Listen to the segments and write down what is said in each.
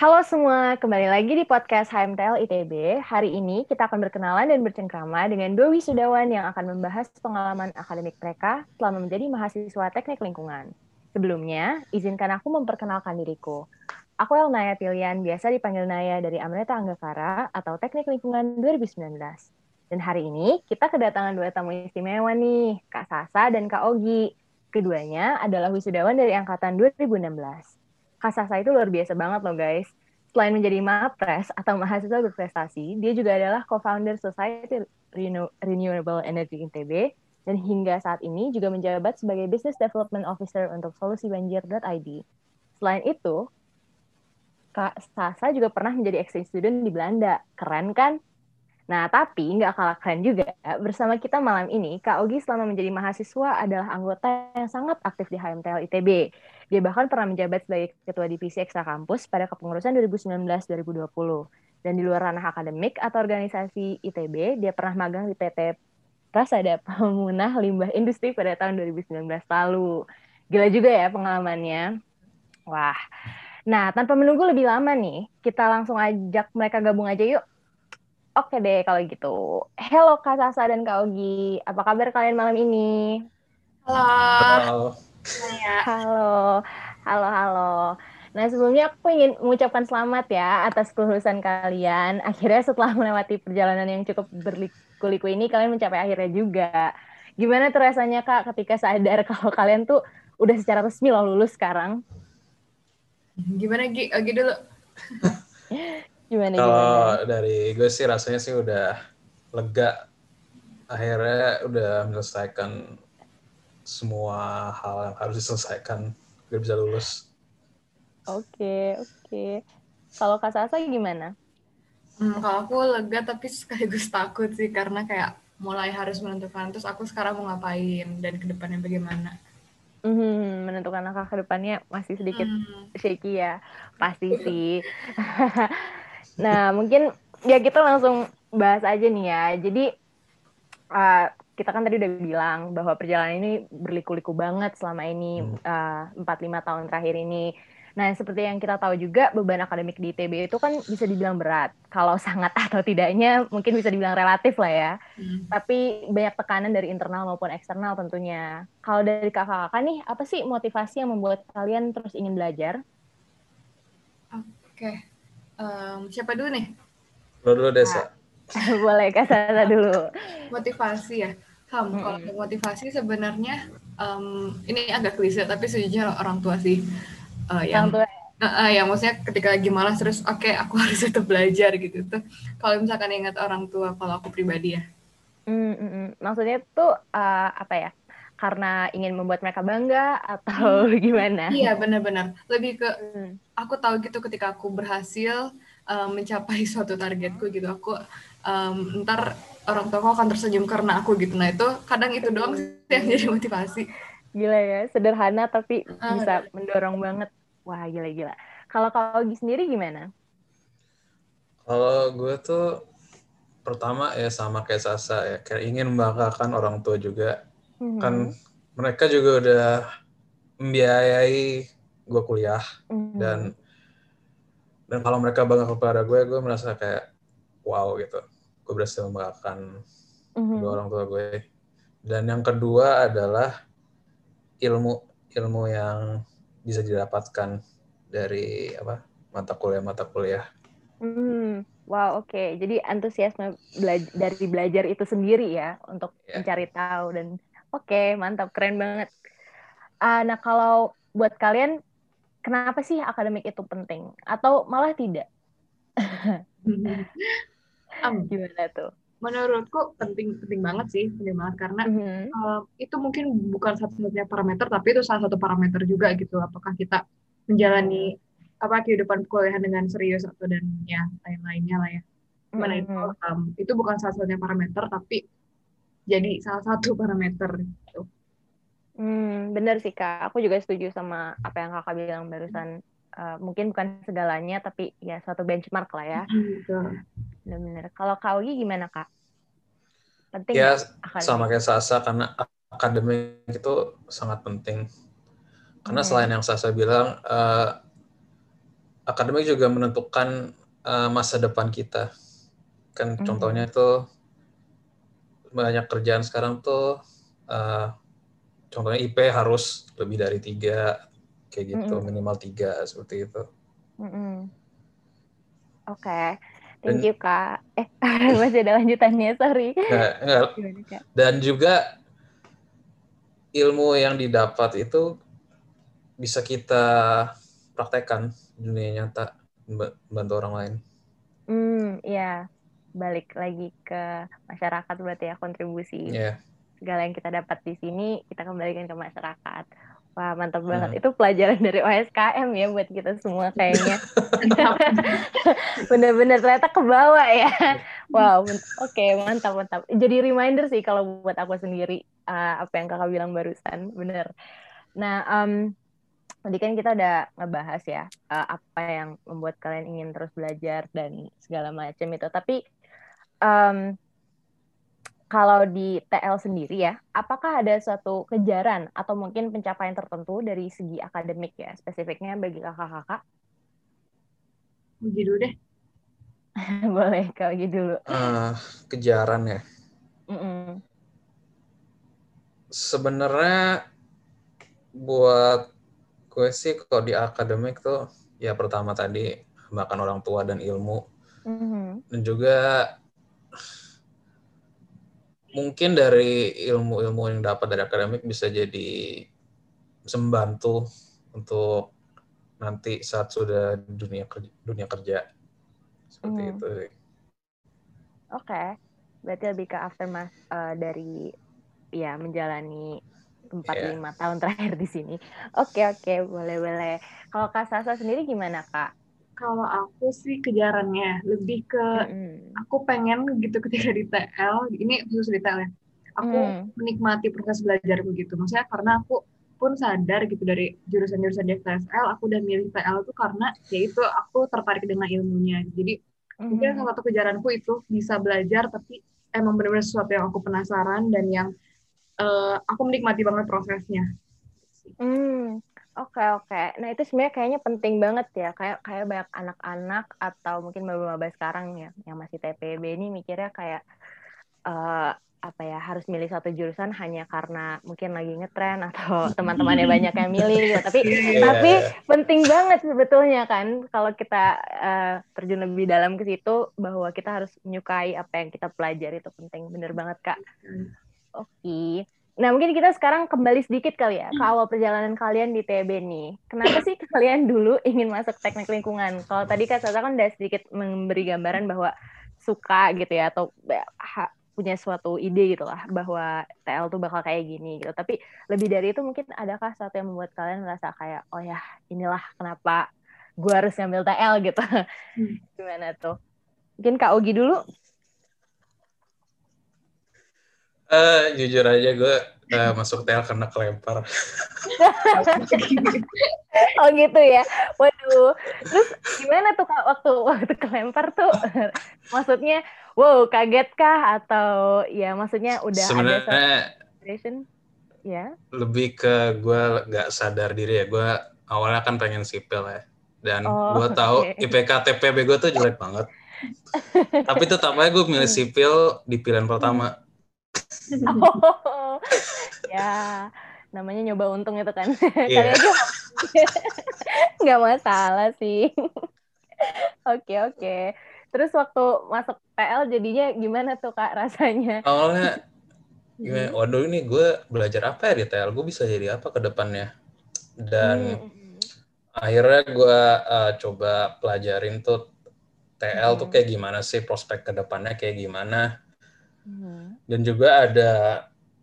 Halo semua, kembali lagi di podcast HMTL ITB. Hari ini kita akan berkenalan dan bercengkrama dengan dua wisudawan yang akan membahas pengalaman akademik mereka selama menjadi mahasiswa teknik lingkungan. Sebelumnya, izinkan aku memperkenalkan diriku. Aku Elnaya Tilian, biasa dipanggil Naya dari Amreta Anggakara atau Teknik Lingkungan 2019. Dan hari ini kita kedatangan dua tamu istimewa nih, Kak Sasa dan Kak Ogi. Keduanya adalah wisudawan dari angkatan 2016. Kak Sasa itu luar biasa banget loh guys. Selain menjadi MAPRES atau mahasiswa berprestasi, dia juga adalah co-founder Society Renewable Energy ITB dan hingga saat ini juga menjabat sebagai Business Development Officer untuk solusibanjir.id. Selain itu, Kak Sasa juga pernah menjadi exchange student di Belanda. Keren kan? Nah, tapi nggak kalah keren juga, bersama kita malam ini, Kak Ogi selama menjadi mahasiswa adalah anggota yang sangat aktif di HMTL ITB. Dia bahkan pernah menjabat sebagai Ketua Divisi Ekstra Kampus pada kepengurusan 2019-2020. Dan di luar ranah akademik atau organisasi ITB, dia pernah magang di PT Prasada Pemunah Limbah Industri pada tahun 2019 lalu. Gila juga ya pengalamannya. Wah. Nah, tanpa menunggu lebih lama nih, kita langsung ajak mereka gabung aja yuk Oke deh kalau gitu. Halo Kak Sasa dan Kak Ogi. Apa kabar kalian malam ini? Halo. Halo. Halo. Halo, halo. Nah, sebelumnya aku ingin mengucapkan selamat ya atas kelulusan kalian. Akhirnya setelah melewati perjalanan yang cukup berliku-liku ini, kalian mencapai akhirnya juga. Gimana tuh rasanya, Kak, ketika sadar kalau kalian tuh udah secara resmi loh lulus sekarang? Gimana, Gi? Ogi dulu. Gimana Kalau gimana? dari gue sih rasanya sih udah lega. Akhirnya udah menyelesaikan semua hal yang harus diselesaikan. Gue bisa lulus. Oke, oke. Kalau Kak Sasa gimana? Hmm, kalau aku lega tapi sekaligus takut sih karena kayak mulai harus menentukan terus aku sekarang mau ngapain dan ke depannya bagaimana. Hmm, menentukan langkah ke depannya masih sedikit Hmm. shaky ya. Pasti sih. nah, mungkin ya kita langsung bahas aja nih ya. Jadi uh, kita kan tadi udah bilang bahwa perjalanan ini berliku-liku banget selama ini empat lima tahun terakhir ini. Nah, seperti yang kita tahu juga beban akademik di ITB itu kan bisa dibilang berat. Kalau sangat atau tidaknya mungkin bisa dibilang relatif lah ya. Hmm. Tapi banyak tekanan dari internal maupun eksternal tentunya. Kalau dari kakak-kakak nih, apa sih motivasi yang membuat kalian terus ingin belajar? Oke. Em, siapa dulu nih? Lo dulu Desa. Boleh Kak Sasa dulu. Motivasi ya. Ham, Mm-mm. kalau motivasi sebenarnya em, ini agak klise tapi sejujurnya orang tua sih eh, yang Yang tua. Eh, eh, yang maksudnya ketika lagi malas terus oke aku harus tetap belajar gitu tuh. Kalau misalkan ingat orang tua kalau aku pribadi ya. Mm, mm, mm. Maksudnya tuh uh, apa ya? Karena ingin membuat mereka bangga atau gimana? Iya benar-benar. Lebih ke Hmm. aku tahu gitu ketika aku berhasil um, mencapai suatu targetku gitu aku um, ntar orang tua aku akan tersenyum karena aku gitu nah itu kadang itu doang sih yang jadi motivasi Gila ya, sederhana tapi Ah, bisa mendorong banget. Wah, gila-gila. Kalau Kak Ogi sendiri gimana? Kalau gue tuh pertama ya sama kayak Sasa ya. Kayak ingin membanggakan orang tua juga. Mhm. Kan mereka juga udah membiayai gue kuliah. Mhm. Dan dan kalau mereka bangga kepada gue, gue merasa kayak wow gitu. Gue berhasil membanggakan Mhm. kedua orang tua gue. Dan yang kedua adalah ilmu ilmu yang bisa didapatkan dari apa mata kuliah mata kuliah. Hmm, wow, oke. Jadi antusiasme bela- dari belajar itu sendiri ya untuk Iya. mencari tahu dan oke, mantap, keren banget. Ah, nah, kalau buat kalian, kenapa sih akademik itu penting? Atau malah tidak? Um, Gimana tuh? menurutku penting penting banget sih penting banget karena Mhm. um, itu mungkin bukan satu-satunya parameter tapi itu salah satu parameter juga gitu apakah kita menjalani apa kehidupan perkuliahan dengan serius atau dan ya lain-lainnya lah ya Gimana itu Mhm. um, itu bukan salah satunya parameter tapi jadi salah satu parameter gitu. Hmm, bener sih Kak. Aku juga setuju sama apa yang Kakak bilang barusan. Eh, mungkin bukan segalanya, tapi ya suatu benchmark lah ya. Gitu. Bener-bener. Kalau Kak Ogi gimana Kak? Penting Ya akademik? sama kayak Sasa karena akademik itu sangat penting. Karena selain yang Sasa bilang eh, akademik juga menentukan uh, masa depan kita. Kan Mhm. contohnya tuh banyak kerjaan sekarang tuh uh, contohnya IP harus lebih dari tiga kayak gitu Mhm. minimal tiga seperti itu. Mm-mm. Oke, thank Dan- you kak. Eh masih ada lanjutannya, sorry. Gimana kak? dan juga ilmu yang didapat itu bisa kita praktekkan di dunia nyata memba- membantu orang lain. Hmm, ya balik lagi ke masyarakat berarti ya kontribusi Ya, segala yang kita dapat di sini kita kembalikan ke masyarakat. Wah mantap banget. Hmm. Itu pelajaran dari OSKM ya buat kita semua kayaknya. Bener-bener ternyata ke bawah ya. Wow, men- oke mantap mantap. Jadi reminder sih kalau buat aku sendiri uh, apa yang kakak bilang barusan, bener. Nah, em, tadi kan kita udah ngebahas ya uh, apa yang membuat kalian ingin terus belajar dan segala macam itu. Tapi em, kalau di TL sendiri ya, apakah ada suatu kejaran atau mungkin pencapaian tertentu dari segi akademik ya, spesifiknya bagi kakak-kakak? Dulu deh. Boleh kalau gitu dulu. eh, kejaran ya. Mm-mm. Sebenarnya buat gue sih kalau di akademik tuh ya pertama tadi makan orang tua dan ilmu Mhm. dan juga mungkin dari ilmu-ilmu yang dapat dari akademik bisa jadi bisa membantu untuk nanti saat sudah dunia kerja, dunia kerja seperti Hmm. itu. Oke, berarti lebih ke aftermath uh, dari ya menjalani empat Iya. lima tahun terakhir di sini. Oke oke, boleh boleh. Kalau Kak Sasa sendiri gimana Kak? Kalau aku sih kejarannya lebih ke Mm-mm. aku pengen gitu ketika di TL, ini khusus di TL ya. Aku Hmm. menikmati proses belajarku gitu. Maksudnya karena aku pun sadar gitu dari jurusan-jurusan di FTSL, aku udah milih TL itu karena ya itu aku tertarik dengan ilmunya. Jadi mungkin Mhm. salah satu kejaranku itu bisa belajar tapi emang benar-benar sesuatu yang aku penasaran dan yang eh, aku menikmati banget prosesnya. Hmm, oke oke. Nah itu sebenarnya kayaknya penting banget ya. Kayak kayak banyak anak-anak atau mungkin maba-maba sekarang ya yang masih TPB ini mikirnya kayak eh, apa ya harus milih satu jurusan hanya karena mungkin lagi ngetren atau teman-temannya banyak yang milih gitu. Tapi Iya. tapi penting banget sebetulnya kan kalau kita eh, terjun lebih dalam ke situ bahwa kita harus menyukai apa yang kita pelajari itu penting. Bener banget kak. Oke. Nah, mungkin kita sekarang kembali sedikit kali ya ke awal perjalanan kalian di TB nih. Kenapa sih kalian dulu ingin masuk teknik lingkungan? Kalau tadi Kak Sasa kan udah sedikit memberi gambaran bahwa suka gitu ya atau ha- punya suatu ide gitu lah bahwa TL tuh bakal kayak gini gitu. Tapi lebih dari itu mungkin adakah sesuatu yang membuat kalian merasa kayak oh ya inilah kenapa gue harus ngambil TL gitu. Gimana tuh? Mungkin Kak Ogi dulu. Eh, jujur aja gue eh, masuk TL karena kelempar. Oh gitu ya. Waduh. Terus gimana tuh Kak waktu waktu kelempar tuh? maksudnya wow, kaget kah atau ya maksudnya udah ada Sebenarnya celebration? Ya. lebih ke gue nggak sadar diri ya. Gue awalnya kan pengen sipil ya. Dan Oh, gue tahu oke. IPK TPB gue tuh jelek banget. Tapi tetap aja gue milih sipil di pilihan pertama. Oh. ya, namanya nyoba untung itu kan. Kali Iya. aja nggak masalah sih. Oke, oke. Terus waktu masuk PL jadinya gimana tuh Kak rasanya? Awalnya gimana, waduh ini gue belajar apa ya di TL? Gue bisa jadi apa ke depannya? Dan Hmm. akhirnya gue uh, coba pelajarin tuh TL tuh Hmm. kayak gimana sih prospek ke depannya kayak gimana Hmm. dan juga ada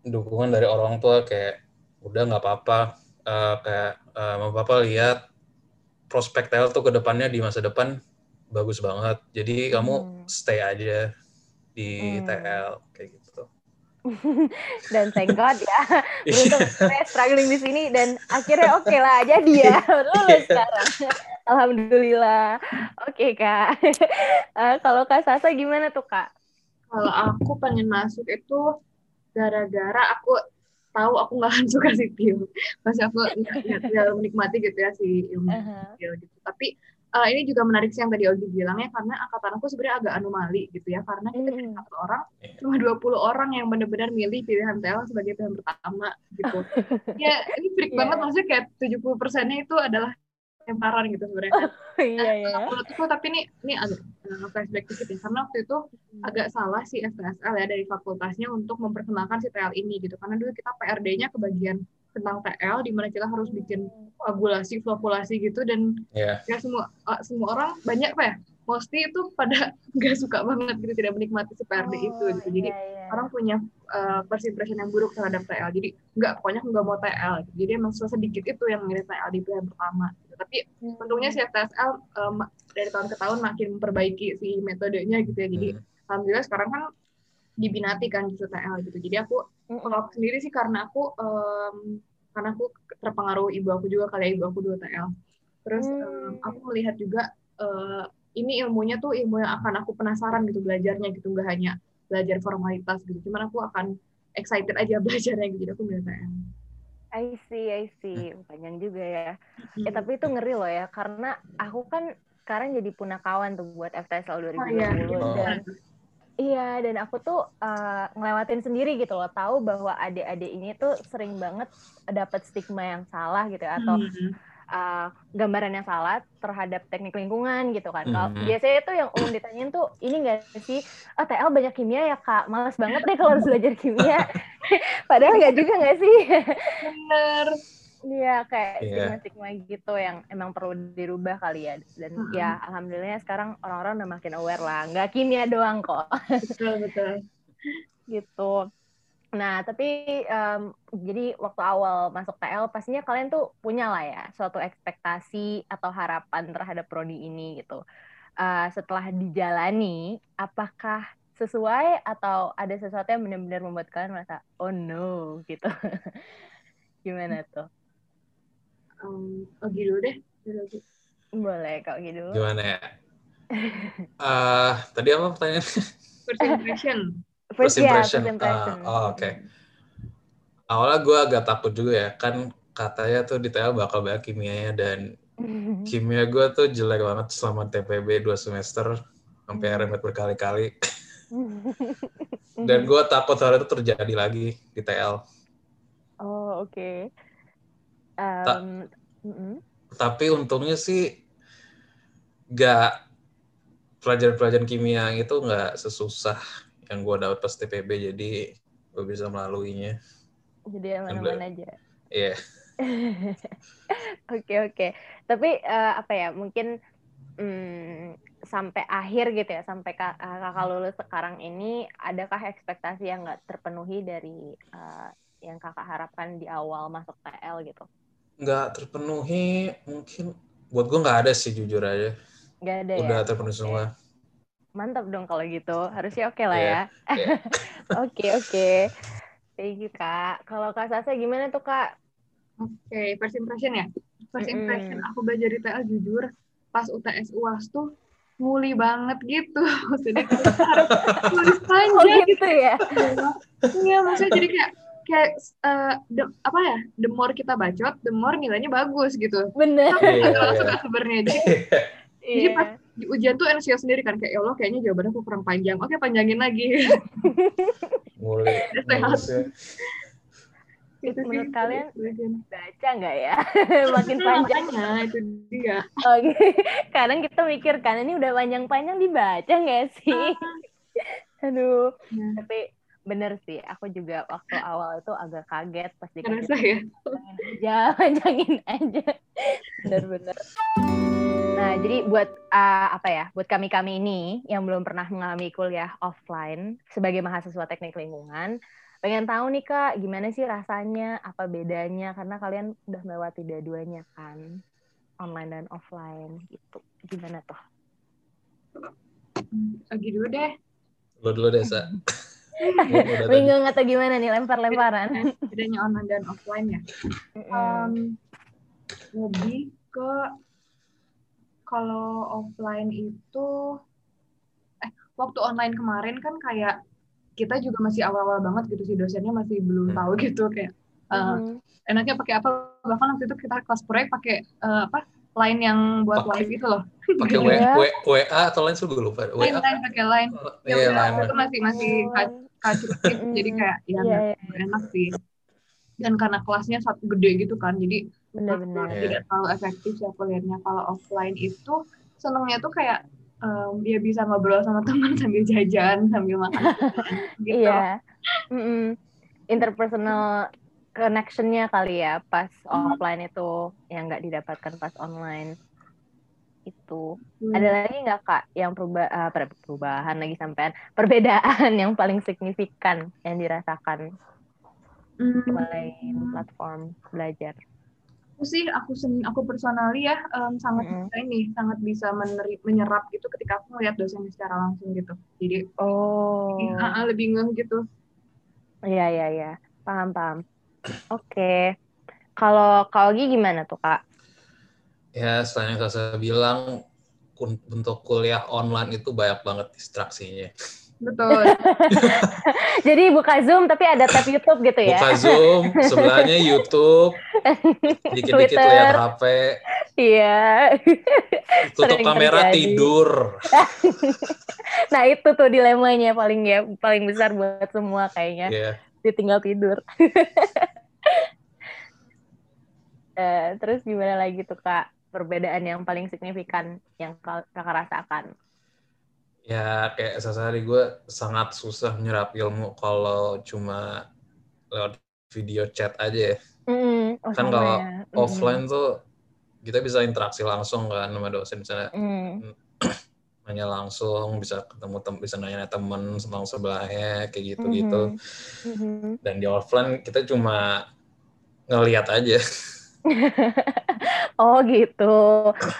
dukungan dari orang tua kayak udah nggak apa-apa uh, kayak uh, nggak apa-apa lihat prospek TL tuh ke depannya di masa depan bagus banget jadi kamu Hmm. stay aja di Hmm. TL kayak gitu dan thank God ya Iya. beruntung saya struggling di sini dan akhirnya oke lah jadi ya lulus sekarang alhamdulillah oke kak Eh, kalau kak Sasa gimana tuh kak Kalau aku pengen masuk itu gara-gara aku tahu aku nggak akan suka sipil. Masih aku nggak terlalu menikmati gitu ya si ilmu sipil gitu. Tapi uh, ini juga menarik sih yang tadi Ogi bilang ya karena angkatan aku sebenarnya agak anomali gitu ya karena kita dari Hmm. satu orang Iya. cuma 20 orang yang benar-benar milih pilihan TL sebagai pilihan pertama gitu. ya ini freak Iya. banget maksudnya kayak 70 persennya itu adalah lemparan gitu sebenarnya. Iya ya. Menurutku tapi ini ini agak uh, flashback dikit ya karena waktu itu agak salah si FTSL ya dari fakultasnya untuk memperkenalkan si TL ini gitu karena dulu kita PRD-nya kebagian tentang TL di mana kita harus bikin koagulasi, flokulasi gitu dan Ya, ya semua uh, semua orang banyak apa ya mostly itu pada nggak suka banget gitu tidak menikmati si PRD itu Oh, gitu jadi iya, orang punya uh, first impression yang buruk terhadap TL jadi nggak pokoknya nggak mau TL gitu. jadi emang sedikit itu yang milih TL di pilihan pertama gitu. Tapi Hmm. untungnya si FTSL um, dari tahun ke tahun makin memperbaiki si metodenya gitu ya jadi hmm. alhamdulillah sekarang kan dibinati kan justru TL gitu jadi aku Mm-mm. kalau aku sendiri sih karena aku em, karena aku terpengaruh ibu aku juga kali ya, ibu aku dua TL terus Hmm. em, aku melihat juga eh, ini ilmunya tuh ilmu yang akan aku penasaran gitu belajarnya gitu nggak hanya belajar formalitas gitu cuman aku akan excited aja belajarnya gitu jadi aku milih TL I see, I see. Panjang juga ya. Eh Hmm. tapi itu ngeri loh ya, karena aku kan sekarang jadi punakawan tuh buat FTSL 2020 Oh, iya. Oh. dan iya dan aku tuh uh, ngelewatin sendiri gitu loh, tahu bahwa adik-adik ini tuh sering banget dapat stigma yang salah gitu ya, atau Hmm. Uh, gambaran yang salah terhadap teknik lingkungan gitu kan. Kalau Mhm. biasanya itu yang umum ditanyain tuh ini enggak sih, oh TL banyak kimia ya kak, males banget deh kalau harus belajar kimia. Padahal nggak juga nggak sih? bener Iya kayak Iya. stigma-stigma gitu yang emang perlu dirubah kali ya. Dan Mm-mm. ya alhamdulillah sekarang orang-orang udah makin aware lah. Nggak kimia doang kok betul betul gitu. Nah tapi em, jadi waktu awal masuk TL pastinya kalian tuh punya lah ya suatu ekspektasi atau harapan terhadap prodi ini gitu. Eh, setelah dijalani, apakah sesuai atau ada sesuatu yang benar-benar membuat kalian merasa oh no gitu. Gimana tuh? Em, Ogi dulu deh. Boleh kok gitu. gimana ya? Ah, tadi apa pertanyaannya? first impression First ya, impression. first impression. Ah, oh, oke. Awalnya gue agak takut juga ya, kan katanya tuh di TL bakal banyak kimianya dan kimia gue tuh jelek banget selama TPB 2 semester sampai Hmm. remet berkali-kali dan gue takut hal itu terjadi lagi di TL. Oh oke. Tak- Em, mm-mm. Tapi untungnya sih gak pelajaran-pelajaran kimia itu nggak sesusah yang gue dapat pas TPB jadi gue bisa melaluinya. Jadi aman-aman aja. Iya. Oke oke. Tapi eh, apa ya? Mungkin mm, sampai akhir gitu ya, sampai eh, kakak lulus sekarang ini, adakah ekspektasi yang nggak terpenuhi dari eh, yang kakak harapkan di awal masuk TL gitu? nggak terpenuhi mungkin buat gue nggak ada sih jujur aja Nggak ada udah ya? terpenuhi Oke. semua Mantap dong kalau gitu. Harusnya oke lah Iya, ya. iya. Oke oke. Thank you kak. Kalau kak Sasa gimana tuh kak? Oke, first impression ya. First impression aku belajar di TL jujur pas UTS UAS tuh nguli banget gitu. Jadi kita harus tulis Oh panjang gitu ya? Iya, maksudnya jadi kayak kayak eh, the- apa ya? The more kita bacot, the more nilainya bagus gitu. Bener. Aku Iya, nggak iya. suka sebenarnya. Jadi Jadi Iya. pas di ujian tuh anxious sendiri kan kayak ya Allah kayaknya jawabannya aku kurang panjang. Oke, panjangin lagi. mulai Sehat. nulisnya. Itu sih. Menurut kalian ujian. baca nggak ya? Makin Nah, panjang. makanya itu dia. Oke. Kadang kita mikir kan ini udah panjang-panjang dibaca nggak sih? Aduh. Ya, Tapi bener sih, aku juga waktu awal itu agak kaget pas dikasih ya. panjangin aja, panjangin aja. Bener-bener. Nah, jadi buat uh, apa ya? Buat kami-kami ini yang belum pernah mengalami kuliah offline sebagai mahasiswa teknik lingkungan, pengen tahu nih Kak, gimana sih rasanya? Apa bedanya? Karena kalian udah melewati dua-duanya kan, online dan offline gitu. Gimana tuh? Lagi dulu deh. lo dulu udah tadi. Bingung atau gimana nih lempar-lemparan? Bedanya online dan offline ya. Um, lebih ke kalau offline itu eh waktu online kemarin kan kayak kita juga masih awal-awal banget gitu sih dosennya masih belum Hmm. tahu gitu kayak uh, Mhm. enaknya pakai apa bahkan waktu itu kita kelas proyek pakai uh, apa line yang buat Pakai- live gitu loh. Pakai W, Iya. W, WA atau lain sih gue lupa. Line, WA. line pakai line. Oh, Ya, Iya, lain. itu masih masih ka- kacrukit, Mm-mm. jadi kayak ya Iya, nggak iya. enak sih. Dan karena kelasnya satu gede gitu kan, jadi Benar-benar. Tidak terlalu efektif sih aku lihatnya. Kalau offline itu senengnya tuh kayak em, ya bisa ngobrol sama teman sambil jajan, sambil makan gitu. Iya. Mm-mm. Interpersonal connection-nya kali ya pas Hmm. offline itu yang nggak didapatkan pas online itu. Hmm. Ada lagi nggak kak yang peruba eh, per- perubahan lagi sampean perbedaan yang paling signifikan yang dirasakan Hmm. selain platform belajar? Aku sih aku sen- aku personally ya em, sangat Mm-mm. bisa ini sangat bisa meneri- menyerap gitu ketika aku melihat dosennya secara langsung gitu jadi Oh, ah, lebih ngeh gitu iya iya iya, paham paham. Oke, kalau Kak Ogi gimana tuh kak? Ya, selain yang saya bilang, untuk kuliah online itu banyak banget distraksinya. Betul Jadi buka Zoom tapi ada tab YouTube gitu ya? Buka Zoom, sebelahnya YouTube, dikit-dikit Twitter. lihat HP, Iya. tutup Sering kamera terjadi. tidur. Nah itu tuh dilemanya paling ya paling besar buat semua kayaknya. Ya, Ditinggal tidur. Eh, terus gimana lagi tuh kak perbedaan yang paling signifikan yang kak- kakak rasakan? Ya kayak sehari gue sangat susah menyerap ilmu kalau cuma lewat video chat aja ya. Mm, oh, Kan kalau ya. Mm, Offline tuh kita bisa interaksi langsung kan sama dosen misalnya mm, nanya langsung bisa ketemu tem bisa nanya temen tentang sebelahnya kayak gitu gitu mhm, mhm. dan di offline kita cuma ngelihat aja Oh gitu.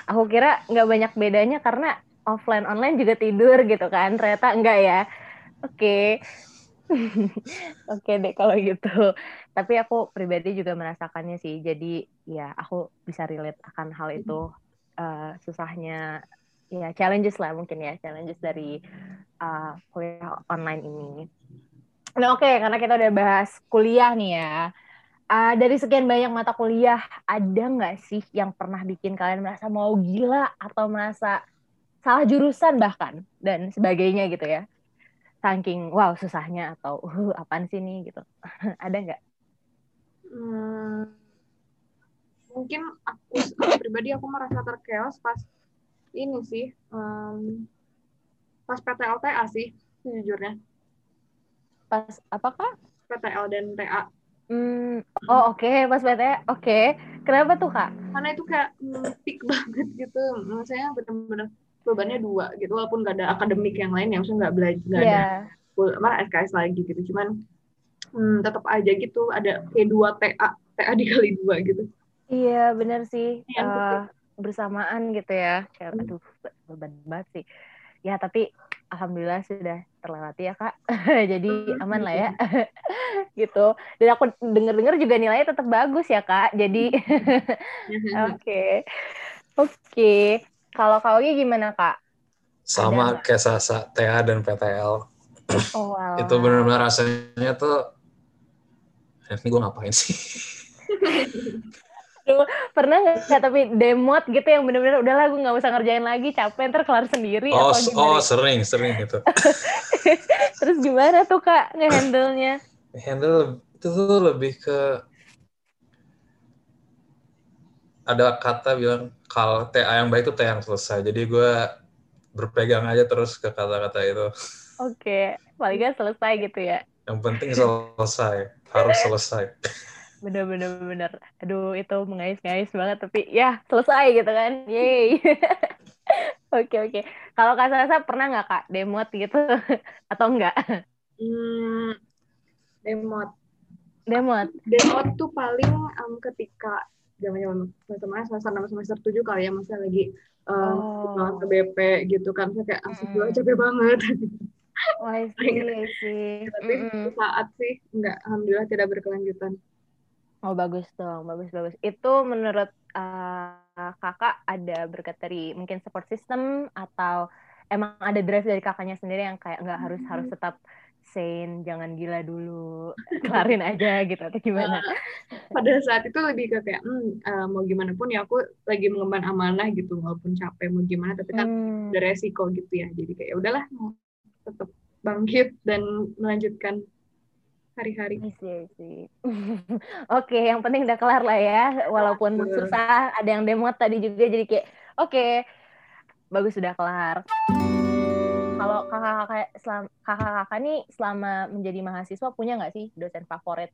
Aku kira nggak banyak bedanya karena offline online juga tidur gitu kan. Ternyata enggak ya. Oke. Oke deh kalau gitu. Tapi aku pribadi juga merasakannya sih. Jadi ya aku bisa relate akan hal itu. Eh, susahnya ya challenges lah mungkin ya challenges dari eh, kuliah online ini. Nah oke karena kita udah bahas kuliah nih ya. Ah, dari sekian banyak mata kuliah, ada nggak sih yang pernah bikin kalian merasa mau gila atau merasa salah jurusan bahkan dan sebagainya gitu ya? Saking wow susahnya atau uh apaan sih nih gitu? ada nggak? Hmm, mungkin aku aku pribadi aku merasa terkeos pas ini sih em, pas PTLTA sih sejujurnya Pas apakah? PTL dan TA Hmm, oh oke pas PT oke. Kenapa tuh kak? karena itu kayak mm, peak banget gitu maksudnya benar-benar bebannya dua gitu walaupun nggak ada akademik yang lain yang maksudnya nggak belajar nggak ada Iya. apa SKS lagi gitu cuman hmm, tetap aja gitu ada kayak dua TA TA dikali dua gitu Iya benar sih Iya, Eh, bersamaan gitu ya. Kayak, Hmm. aduh beban banget sih. Ya tapi alhamdulillah sudah terlewati ya kak. Jadi Hmm, aman lah ya. gitu. Dan aku denger-dengar juga nilainya tetap bagus ya kak. Jadi oke oke. Kalau kak Ogi gimana kak? sama kayak Sasa, TA dan PTL Oh alah. itu benar-benar rasanya tuh "Eh, ini gue ngapain sih Pernah nggak tapi demot gitu yang bener-bener udahlah gue nggak usah ngerjain lagi capek ntar kelar sendiri oh atau gimana? oh sering sering gitu Terus gimana tuh kak ngehandle-nya? handle itu tuh lebih ke ada kata bilang kalau TA yang baik itu TA yang selesai jadi gue berpegang aja terus ke kata-kata itu Oke, paling nggak selesai gitu ya. yang penting selesai harus selesai Bener-bener bener. Aduh, itu mengais-ngais banget. Tapi ya, selesai gitu kan. Yeay. Oke, oke. Kalau Kak Sasa pernah nggak Kak demot gitu? Atau enggak? hmm, demot Demot. demot tuh paling em, ketika zaman-zaman semester mana semester enam semester tujuh kali ya masih lagi em, Oh. ke BP gitu kan Saya kayak asik Mm-mm. capek banget Oh, I see, I see. tapi Mm-mm. saat sih enggak alhamdulillah tidak berkelanjutan Oh, bagus dong. Bagus, bagus. Itu menurut uh, kakak ada berkat dari mungkin support system atau emang ada drive dari kakaknya sendiri yang kayak nggak harus harus tetap sane, jangan gila dulu, kelarin aja gitu atau gimana? Pada saat itu lebih ke kayak hmm, uh, mau gimana pun ya aku lagi mengemban amanah gitu walaupun capek mau gimana tapi kan hmm. ada resiko gitu ya jadi kayak ya udahlah tetap bangkit dan melanjutkan hari-hari. Oke, yang penting udah kelar lah ya. Walaupun susah, ada yang demot tadi juga jadi kayak oke, okay, bagus sudah kelar. Kalau kakak-kakak kakak-kakak nih selama menjadi mahasiswa punya nggak sih dosen favorit?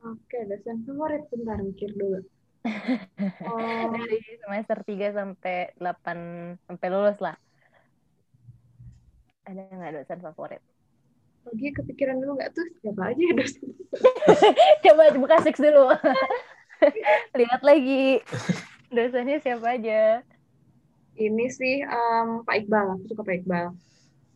Oke, dosen favorit bentar mikir dulu. oh. Dari semester 3 sampai 8 sampai lulus lah. Ada nggak dosen favorit? Lagi kepikiran dulu nggak tuh siapa aja dosen? Coba buka six dulu. Lihat lagi dosennya siapa aja ini sih um, Pak Iqbal aku suka Pak Iqbal.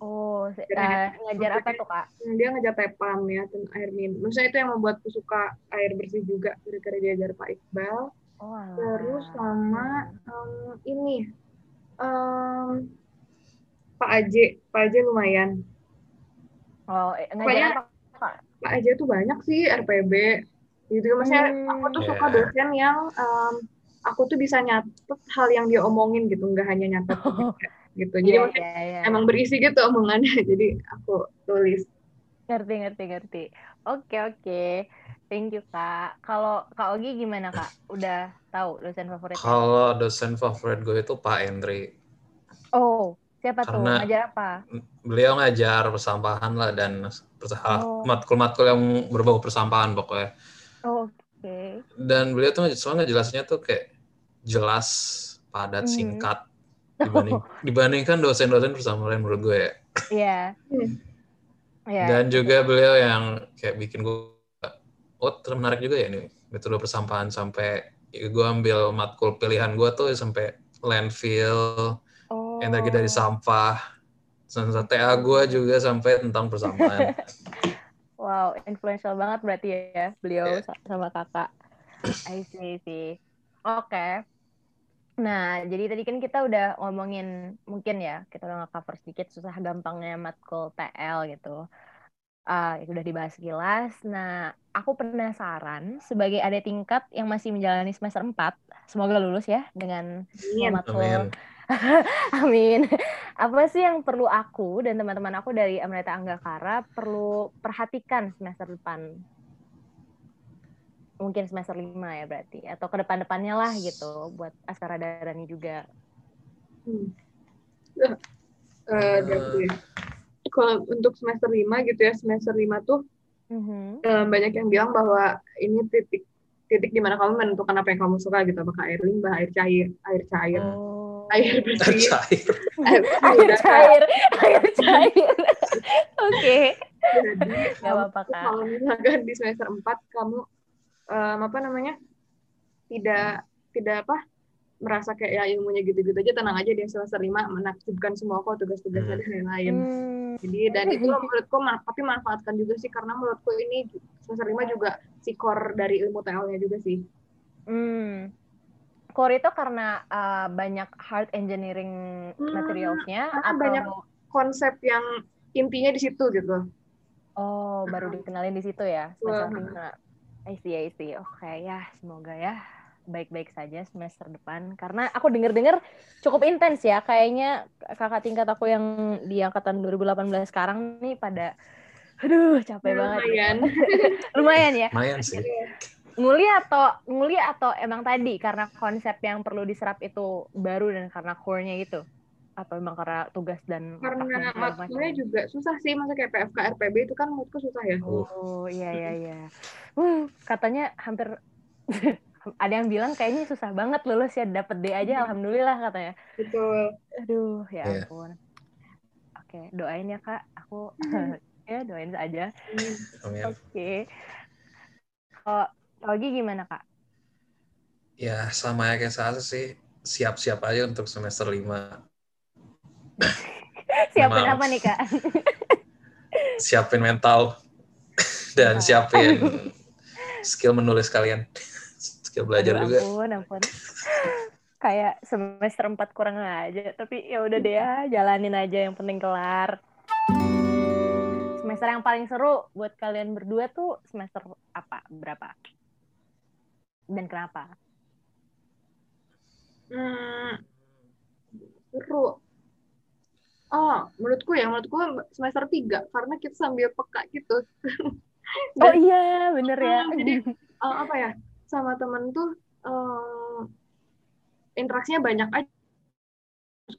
Oh uh, ngajar apa tuh kak? dia ngajar tepam ya air minum maksudnya itu yang membuatku suka air bersih juga gara-gara diajar Pak Iqbal. Oh, terus sama um, ini um, Pak Aje Pak Aje lumayan. Oh eh, ngajar apa Pak Aje tuh banyak sih RPB gitu maksudnya hmm, aku tuh yeah. suka dosen yang um, aku tuh bisa nyatet hal yang dia omongin gitu nggak hanya nyatet oh. gitu. Jadi yeah, yeah, yeah. emang berisi gitu omongannya jadi aku tulis. Ngerti ngerti ngerti. Oke oke. Thank you kak. Kalau kak Ogi gimana kak? Udah tahu dosen favorit kalau dosen favorit gue itu Pak Endri. Oh siapa Karena tuh ngajar apa? beliau ngajar persampahan lah dan oh. matkul-matkul yang berbau persampahan pokoknya. Oh, oke okay. dan beliau tuh soalnya jelasnya tuh kayak jelas, padat, mm. singkat dibanding dibandingkan dosen-dosen bersama lain menurut gue ya. Iya. Yeah. Dan juga beliau yang kayak bikin gue oh menarik juga ya ini metode persampahan sampai gue ambil matkul pilihan gue tuh sampai landfill, oh. energi dari sampah. TA gue juga sampai tentang persampahan. wow, influential banget berarti ya beliau yeah. sama kakak. I see, I see. Oke. Okay. Nah, jadi tadi kan kita udah ngomongin mungkin ya, kita udah nge-cover sedikit susah gampangnya matkul TL gitu. Uh, itu udah dibahas jelas. Nah, aku penasaran sebagai adik tingkat yang masih menjalani semester 4, semoga lulus ya dengan matkul. Amin. Amin. Apa sih yang perlu aku dan teman-teman aku dari Amrita Anggakara perlu perhatikan semester depan? mungkin semester lima ya berarti atau ke depan-depannya lah gitu buat Askara Darani juga. Hmm. Uh, uh, kalau untuk semester lima gitu ya semester lima tuh uh-huh. uh, banyak yang bilang bahwa ini titik titik di mana kamu menentukan apa yang kamu suka gitu apakah air limbah air cair air cair oh. air bersih. Air cair. air, cair. Air cair oke. jadi nggak apa-apa kalau misalkan di semester empat kamu um, apa namanya tidak tidak apa merasa kayak ya ilmunya gitu-gitu aja tenang aja di semester lima menakjubkan semua kok tugas-tugasnya hmm. dan lain-lain. Hmm. jadi dan itu menurutku tapi manfaatkan juga sih karena menurutku ini semester lima juga si core dari ilmu TL-nya juga sih. Hmm. Core itu karena uh, banyak hard engineering hmm, materialsnya atau banyak konsep yang intinya di situ gitu oh baru dikenalin di situ ya semester lima I see, I see. Oke, okay, ya semoga ya baik-baik saja semester depan. Karena aku dengar-dengar cukup intens ya. Kayaknya kakak tingkat aku yang di angkatan 2018 sekarang nih pada, aduh capek ya, banget. Lumayan. lumayan ya. Lumayan sih. Nguli atau nguli atau emang tadi karena konsep yang perlu diserap itu baru dan karena core-nya gitu? atau emang karena tugas dan karena matkulnya juga susah sih masa kayak PFK RPB itu kan menurutku susah ya oh iya iya iya uh, katanya hampir ada yang bilang kayaknya susah banget lulus ya dapet D aja hmm. alhamdulillah katanya betul aduh ya yeah. ampun oke doain ya kak aku hmm. ya doain saja oke okay. kalau lagi gimana kak ya sama ya kayak saya sih siap-siap aja untuk semester lima siapin apa nih kak? siapin mental dan oh. siapin skill menulis kalian, skill belajar Aduh, juga. Ampun, ampun. Kayak semester 4 kurang aja, tapi ya udah deh ya, jalanin aja yang penting kelar. semester yang paling seru buat kalian berdua tuh semester apa? Berapa? Dan kenapa? Hmm, seru. Oh, menurutku ya, menurutku semester 3 karena kita sambil peka gitu. oh iya, bener ya. Hmm, jadi uh, apa ya? Sama temen tuh uh, interaksinya banyak aja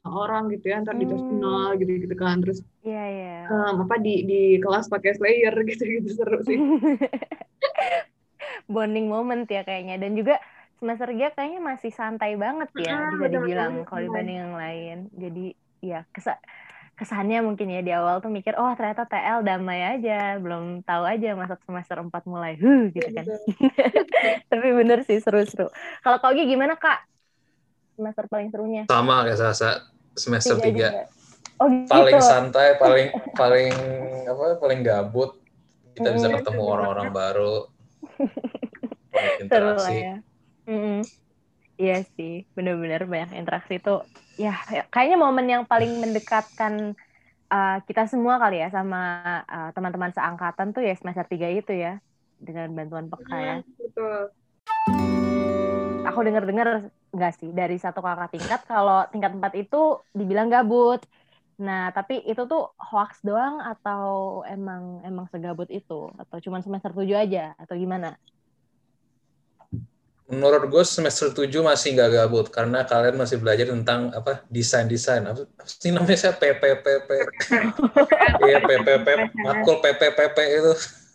orang gitu ya, ntar di kelas Hmm. final gitu-gitu kan. Terus Iya, iya. um, apa di di kelas pakai Slayer gitu-gitu seru sih. Bonding moment ya kayaknya. Dan juga semester 3 kayaknya masih santai banget ya, Mm-mm, bisa dibilang kalau dibanding yang lain. Jadi ya kesa kesannya mungkin ya di awal tuh mikir, oh ternyata TL damai aja, belum tahu aja masuk semester 4 mulai, huh gitu kan. Tapi bener sih seru-seru. Kalau Ogi gimana Kak? Semester paling serunya? Sama kayak Sasa, semester Tiga 3. juga. Oh gitu. Paling santai, paling paling apa paling gabut. Kita bisa Mm. ketemu orang-orang baru. Seru lah ya. Mm-mm. Iya sih, bener-bener banyak interaksi tuh. Ya, ya, kayaknya momen yang paling mendekatkan uh, kita semua kali ya sama uh, teman-teman seangkatan tuh ya semester 3 itu ya. Dengan bantuan peka ya. Hmm, betul. Aku dengar-dengar enggak sih dari satu kakak tingkat kalau tingkat 4 itu dibilang gabut. Nah, tapi itu tuh hoax doang atau emang emang segabut itu atau cuma semester 7 aja atau gimana? Menurut gue semester 7 masih nggak gabut karena kalian masih belajar tentang apa desain-desain apa apa sih namanya saya PPPP iya PPP matkul PPPP itu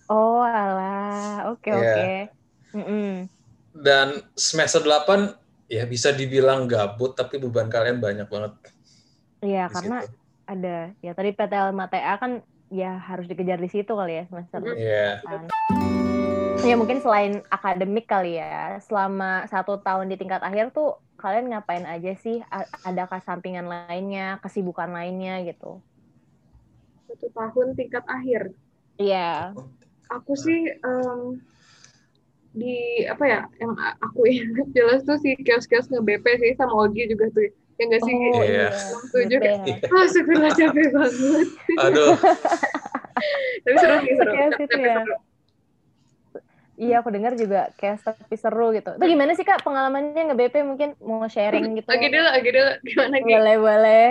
Oh, alah. Oke, Iya. oke. Dan semester 8 ya bisa dibilang gabut tapi beban kalian banyak banget Iya, karena situ. Ada ya tadi PTL sama TA kan ya harus dikejar di situ kali ya semester depan. Ya mungkin selain akademik kali ya, selama satu tahun di tingkat akhir tuh kalian ngapain aja sih? Adakah sampingan lainnya, kesibukan lainnya gitu? Satu tahun tingkat akhir. Iya. Aku sih em, di apa ya yang aku ingat jelas tuh si kios-kios nge-BP sih sama Ogi juga tuh. Ya nggak sih? Oh Iya. iya. Setuju. BP ya. Ah, syukurlah capek banget. aduh Tapi seru sih, seru. Tapi ya. seru. Iya, aku dengar juga kayak tapi seru gitu. Itu gimana sih Kak pengalamannya nge-BP mungkin mau sharing gitu? Lagi dulu, lagi dulu. Gimana Gi? Boleh, boleh.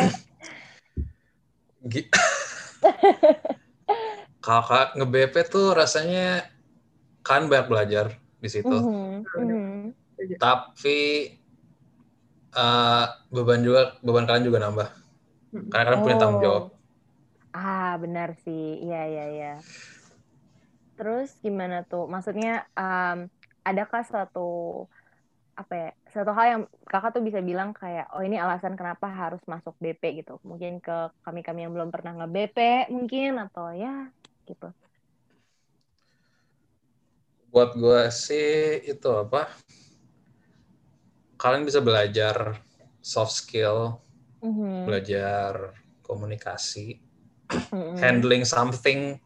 Gi- kakak nge-BP tuh rasanya kan banyak belajar di situ Mhm, mhm. tapi eh, beban juga beban kalian juga nambah karena kalian punya tanggung Oh. jawab Ah, benar sih. Iya, iya, iya. Terus gimana tuh? Maksudnya em, adakah suatu apa ya? Satu hal yang kakak tuh bisa bilang kayak, oh ini alasan kenapa harus masuk BP gitu. Mungkin ke kami-kami yang belum pernah nge-BP mungkin atau ya gitu. buat gue sih itu apa kalian bisa belajar soft skill Mhm, belajar komunikasi mhm. handling something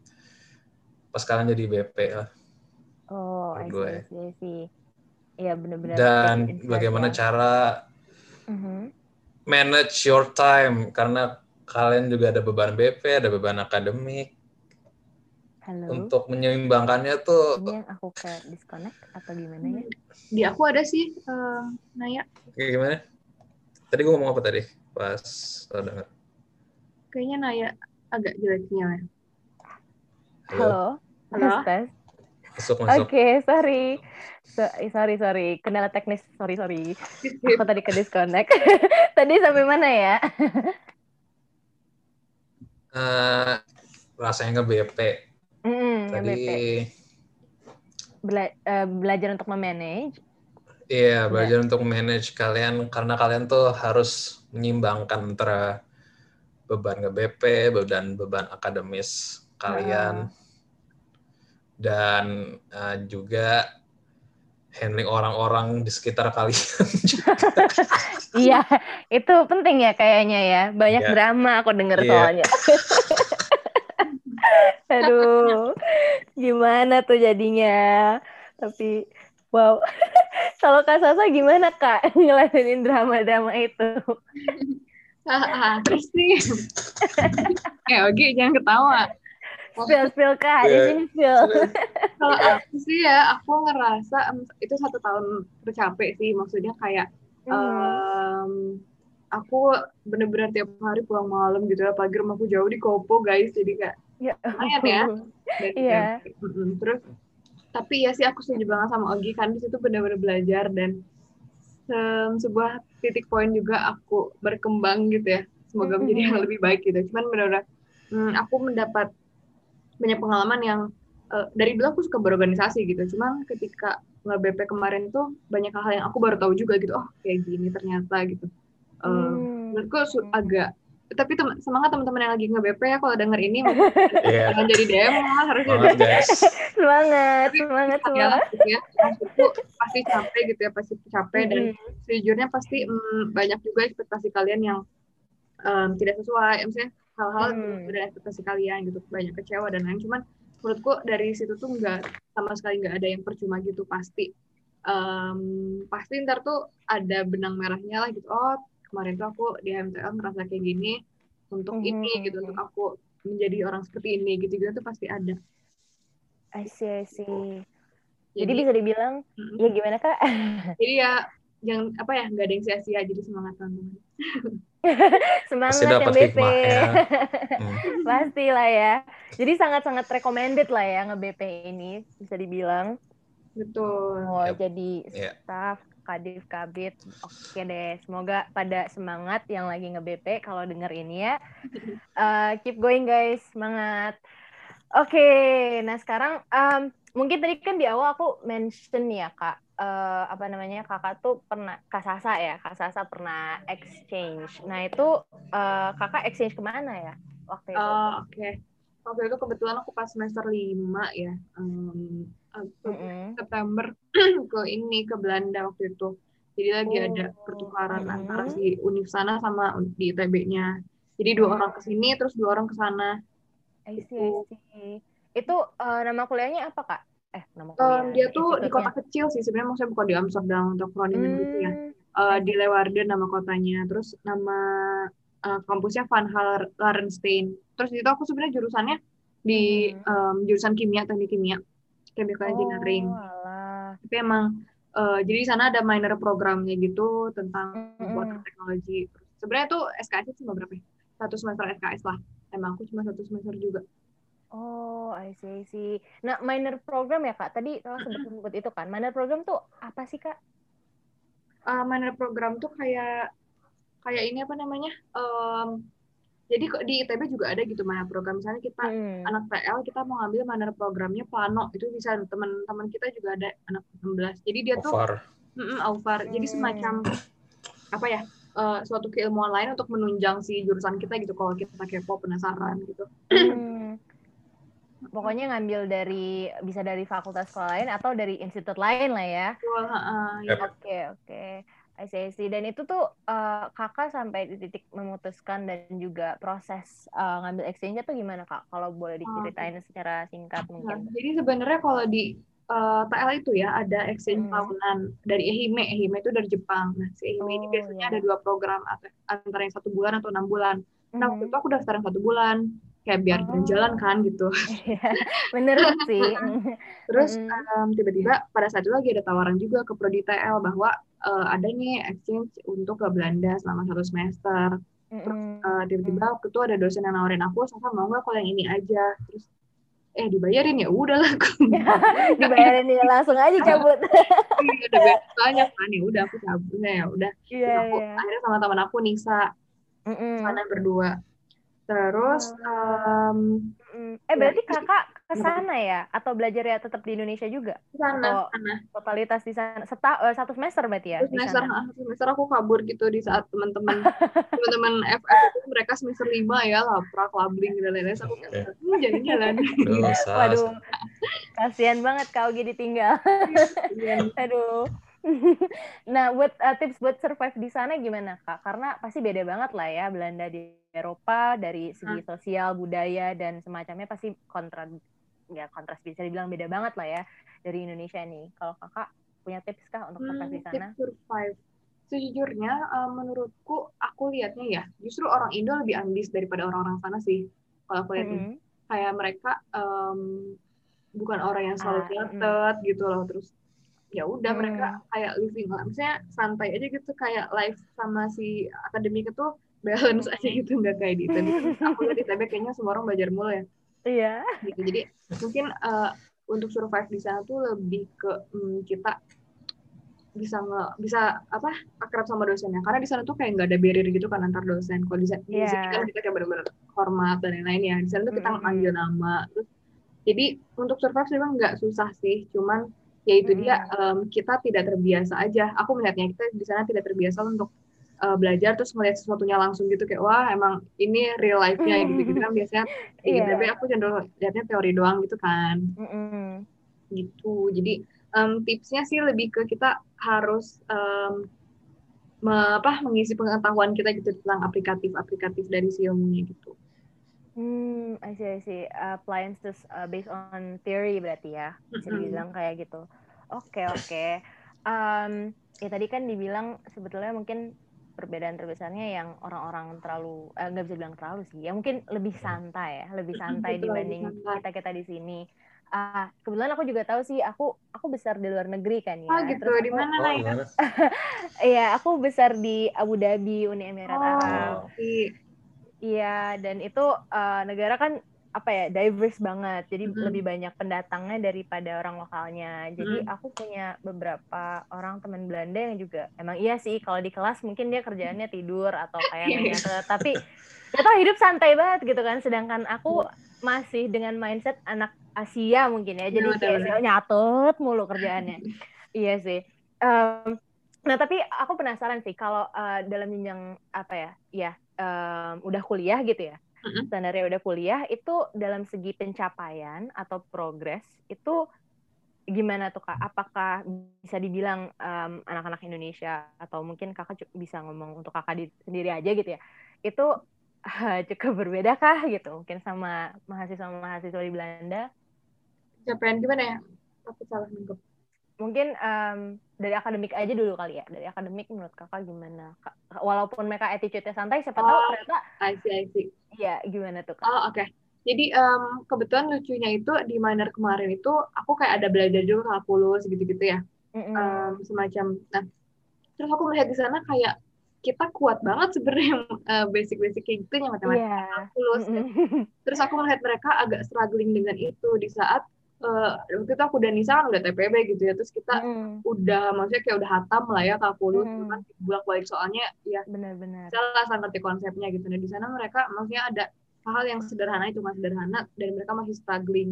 pas kalian jadi BP lah Oh, I see. I see, I see. Iya, benar-benar. dan bagaimana ya. cara Mhm. manage your time karena kalian juga ada beban BP ada beban akademik Halo. untuk menyeimbangkannya tuh Ini yang aku kayak disconnect atau gimana ya? Di aku ada sih, em, Naya. kayak gimana tadi gue ngomong apa tadi pas lo denger Kayaknya Naya agak jelek sinyalnya. Halo. Halo? Tes, tes. masuk Oke, masuk sorry. So- sorry, sorry. Kendala teknis. Sorry, sorry. Aku tadi ke disconnect. tadi sampai mana ya? Eh, rasanya nge BP Mm, tadi BP. Bela- eh, belajar untuk memanage. Iya, belajar untuk manage kalian karena kalian tuh harus menyimbangkan antara beban nge-BP dan beban akademis kalian dan uh, juga handling orang-orang di sekitar kalian. Iya, itu penting ya kayaknya ya. Banyak Iya. drama aku denger Iya. soalnya. Aduh, gimana tuh jadinya? Tapi, wow. Kalau Kak Sasa gimana Kak ngeladenin drama-drama itu? Ah, ah, terus nih. eh, Ogi, jangan ketawa. spill spill kak, di Iya. sini spill. Kalau aku sih ya, aku ngerasa itu satu tahun tercapek sih. Maksudnya kayak Hmm. em, aku bener-bener tiap hari pulang malam gitu. Apalagi rumahku jauh di Kopo guys. Jadi kayak Ya. lumayan ya. Iya. Mm-mm. Terus tapi ya sih aku setuju banget sama Ogi kan di situ benar-benar belajar dan em, sebuah titik poin juga aku berkembang gitu ya. Semoga menjadi yang lebih baik gitu. Cuman benar-benar mm, aku mendapat banyak pengalaman yang eh, dari dulu aku suka berorganisasi gitu. Cuman ketika nge-BP kemarin tuh banyak hal yang aku baru tahu juga gitu. Oh, kayak gini ternyata gitu. Eh, Hmm. menurutku agak tapi tem- semangat teman-teman yang lagi nge-BP ya kalau denger ini Iya. jangan jadi DM lah harus jadi guys. Semangat, Tapi semangat, ya semangat. gitu ya pasti capek gitu ya pasti capek dan Mm-mm. sejujurnya pasti mm, banyak juga ekspektasi kalian yang em, tidak sesuai maksudnya hal-hal Hmm. dari ekspektasi kalian gitu banyak kecewa dan lain cuman menurutku dari situ tuh nggak sama sekali nggak ada yang percuma gitu pasti Em, pasti ntar tuh ada benang merahnya lah gitu oh kemarin tuh aku di HMTL ngerasa kayak gini untuk Mhm, ini gitu mhm. untuk aku menjadi orang seperti ini gitu gitu tuh pasti ada I see, I see. Jadi, jadi bisa dibilang, mm, ya gimana kak? jadi ya jangan apa ya nggak ada yang sia-sia jadi semangat teman-teman Semangat Pasti yang dapat BP. hikmahnya. Hmm. Pasti lah ya. Jadi sangat-sangat recommended lah ya nge-BP ini, bisa dibilang. betul Oh, Yep. jadi Iya. staff, kadif, kabit. Oke deh, semoga pada semangat yang lagi nge-BP kalau denger ini ya. Uh, keep going guys, semangat. Oke, nah sekarang um, mungkin tadi kan di awal aku mention ya kak, uh, apa namanya kakak tuh pernah kak Sasa ya, kak Sasa pernah exchange. Nah itu uh, kakak exchange ke mana ya waktu itu? Eh, oke waktu itu kebetulan aku pas semester 5 ya em, Agustus, Mm-mm. September ke ini ke Belanda waktu itu jadi lagi Oh. ada pertukaran Mm-mm. antara si univ sana sama di ITB-nya jadi dua Mm. orang ke sini terus dua orang ke sana I see, I see. Itu uh, nama kuliahnya apa kak? Eh nama Em, kuliah. dia tuh di kota kecil sih sebenarnya maksudnya bukan di Amsterdam untuk Groningen gitu ya Hmm, Eh, di Leeuwarden nama kotanya terus nama eh, kampusnya Van Hal Larenstein terus itu aku sebenarnya jurusannya di Mhm. em, jurusan kimia teknik kimia chemical engineering Oh, alah. tapi emang eh, jadi di sana ada minor programnya gitu tentang Mm-mm. pembuatan teknologi sebenarnya tuh SKS cuma berapa ya? satu semester SKS lah emang aku cuma satu semester juga Oh, I see, I see. Nah, minor program ya, Kak. Tadi kalau sebut-sebut itu kan. Minor program tuh apa sih, Kak? Eh, minor program tuh kayak kayak ini apa namanya Em, jadi kok di ITB juga ada gitu minor program misalnya kita Hmm. anak TL kita mau ngambil minor programnya plano itu bisa teman-teman kita juga ada anak 16 jadi dia tuh Far. mm Alvar jadi Hmm. semacam apa ya eh, suatu keilmuan lain untuk menunjang si jurusan kita gitu kalau kita kepo penasaran gitu Hmm. Pokoknya ngambil dari bisa dari fakultas sekolah lain atau dari institut lain lah ya. Betul, heeh, Yep. ya. Oke, oke. I see, I see. Dan itu tuh eh, kakak sampai di titik memutuskan dan juga proses eh, ngambil exchange-nya tuh gimana kak? Kalau boleh diceritain secara singkat Nah, mungkin. jadi sebenarnya kalau di eh, TL itu ya ada exchange Hmm. tahunan dari EHIME EHIME itu dari Jepang nah si EHIME ini Oh, biasanya iya. ada dua program antara yang satu bulan atau enam bulan nah waktu Mhm. itu aku daftar yang satu bulan kayak biar Oh. jalan-jalan kan gitu Iya, Bener sih. Terus Mm-mm. em, tiba-tiba pada saat itu lagi ada tawaran juga ke Prodi TL bahwa eh, ada nih exchange untuk ke Belanda selama satu semester. Mm-mm. Eh, tiba-tiba waktu itu ada dosen yang nawarin aku, Sasa mau nggak kalau yang ini aja? Terus eh dibayarin ya udahlah aku dibayarin dia langsung aja cabut. Iya, udah banyak kan ya udah aku cabut Nah, ya udah Iya, aku iya. akhirnya sama teman aku Nisa Mm-mm. sana berdua terus Mm. Eh berarti kakak ke sana ya atau belajar ya tetap di Indonesia juga? sana Atau sana totalitas di sana Seta, eh, satu semester berarti ya di semester semester aku kabur gitu di saat teman-teman teman-teman FF itu mereka semester lima ya laprak labling dan lain-lain aku kayak hmm, jalan-jalan Aduh, sas. Waduh, kasihan banget kau gini tinggal. Iya. Aduh. nah, buat eh, tips buat survive di sana gimana kak? Karena pasti beda banget lah ya Belanda di Eropa dari segi sosial, budaya dan semacamnya pasti kontra ya kontras bisa dibilang beda banget lah ya dari Indonesia nih. Kalau kakak punya tips kah untuk survive di Hmm, sana? tips survive sejujurnya eh, menurutku aku lihatnya ya justru orang Indo lebih ambis daripada orang-orang sana sih kalau aku lihat Mm-mm. kayak mereka um, bukan orang yang selalu Ah, nyatet gitu loh terus ya udah Hmm. mereka kayak living lah misalnya santai aja gitu kayak life sama si akademik itu balance aja gitu nggak kayak di ITB aku lihat di ITB kayaknya semua orang belajar mulu ya Iya. gitu. Jadi mungkin eh, untuk survive di sana tuh lebih ke hmm, kita bisa nge bisa apa akrab sama dosennya. Karena di sana tuh kayak nggak ada barrier gitu kan antar dosen. Kalau di, sa- di Iya. sini kan kita kayak benar-benar hormat dan lain-lain ya. Di sana tuh kita Mm-mm. manggil nama terus jadi untuk survive memang nggak susah sih. Cuman ya itu dia em, kita tidak terbiasa aja. Aku melihatnya kita di sana tidak terbiasa untuk eh, belajar terus melihat sesuatunya langsung gitu kayak wah emang ini real life-nya gitu gitu kan biasanya di Iya. ITB aku cenderung lihatnya teori doang gitu kan Mm-mm. gitu. Jadi em, tipsnya sih lebih ke kita harus em, me- apa mengisi pengetahuan kita gitu tentang aplikatif-aplikatif dari si ilmunya gitu. Hmm, I see, I see. Appliances uh, based on theory berarti ya, bisa dibilang kayak gitu. Oke, oke. Um, ya tadi kan dibilang sebetulnya mungkin perbedaan terbesarnya yang orang-orang terlalu, eh, nggak bisa bilang terlalu sih, ya mungkin lebih santai ya, lebih santai Betul, dibanding lebih santai. kita-kita di sini. Ah, kebetulan aku juga tahu sih, aku aku besar di luar negeri kan ya. Oh gitu, Terus di mana Oh, lah ya? gimana? Iya, aku besar di Abu Dhabi, Uni Emirat Arab. Oh, di Iya, dan itu uh, negara kan apa ya diverse banget, jadi Mhm. lebih banyak pendatangnya daripada orang lokalnya. Jadi Mhm. aku punya beberapa orang teman Belanda yang juga emang iya sih kalau di kelas mungkin dia kerjaannya tidur atau kayak nggak Iya. nyatet, tapi gak tau hidup santai banget gitu kan. Sedangkan aku masih dengan mindset anak Asia mungkin ya, jadi Iya, kayak benar-benar. "Oh, nyatet mulu kerjaannya. iya sih. Em, nah tapi aku penasaran sih kalau uh, dalam jenjang apa ya, ya em, udah kuliah gitu ya, Mm-mm. standarnya udah kuliah itu dalam segi pencapaian atau progres itu gimana tuh kak? Apakah bisa dibilang em, anak-anak Indonesia atau mungkin kakak bisa ngomong untuk kakak di- sendiri aja gitu ya? Itu eh, cukup berbeda kah gitu? Mungkin sama mahasiswa-mahasiswa di Belanda? capaian gimana ya? Aku salah nangkep. Mungkin em, dari akademik aja dulu kali ya. Dari akademik menurut kakak gimana? Walaupun mereka attitude-nya santai, siapa tahu Oh. ternyata I see, I see. iya gimana tuh kak? Oh, oke. Jadi em, kebetulan lucunya itu di minor kemarin itu aku kayak ada belajar juga kalkulus gitu-gitu ya. Mm-mm. em, semacam nah terus aku melihat di sana kayak kita kuat banget sebenarnya eh, basic-basic kayak gitu yang matematika Iya. kalkulus Mm-mm. terus aku melihat mereka agak struggling dengan itu di saat eh, waktu itu aku dan Nisa kan udah TPB gitu ya terus kita Mm-mm. udah maksudnya kayak udah hatam lah ya kalkulus Hmm. cuman bolak balik soalnya ya Benar-benar. salah sama ngerti konsepnya gitu nah di sana mereka maksudnya ada hal yang sederhana itu cuma sederhana dan mereka masih struggling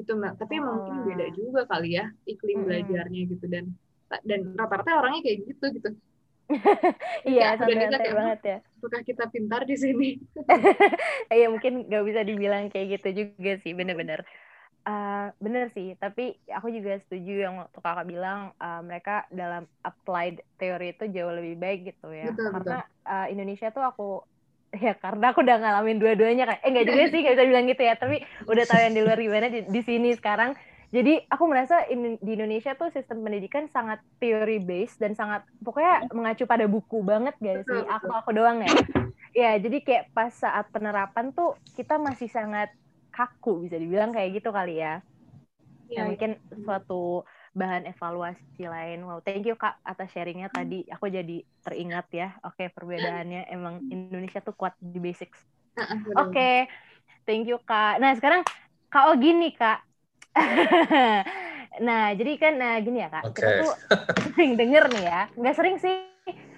itu tapi Oh. mungkin beda juga kali ya iklim Mm-mm. belajarnya gitu dan dan rata-rata orangnya kayak gitu gitu Iya, Nisa santai-santai kayak, banget ya. apakah kita pintar di sini Iya, mungkin nggak bisa dibilang kayak gitu juga sih, bener-bener. Eh, bener sih, tapi aku juga setuju yang waktu kakak bilang eh, mereka dalam applied teori itu jauh lebih baik gitu ya. Betul, karena eh, Indonesia tuh aku ya karena aku udah ngalamin dua-duanya kan. Eh nggak juga sih, nggak bisa bilang gitu ya. Tapi udah tahu yang di luar gimana di, di sini sekarang. Jadi aku merasa in- di Indonesia tuh sistem pendidikan sangat theory based dan sangat pokoknya mengacu pada buku banget gak sih? Betul, betul. Aku aku doang ya. Ya, jadi kayak pas saat penerapan tuh kita masih sangat kaku bisa dibilang kayak gitu kali ya. ya, Ya, mungkin suatu bahan evaluasi lain. Wow, thank you Kak atas sharingnya tadi. Aku jadi teringat ya. Oke, perbedaannya emang Indonesia tuh kuat di basics. Heeh, Oke, benar. thank you Kak. Nah, sekarang Kak Ogi nih Kak. nah, jadi kan nah gini ya Kak. Kita Oke. tuh sering denger nih ya. Nggak sering sih.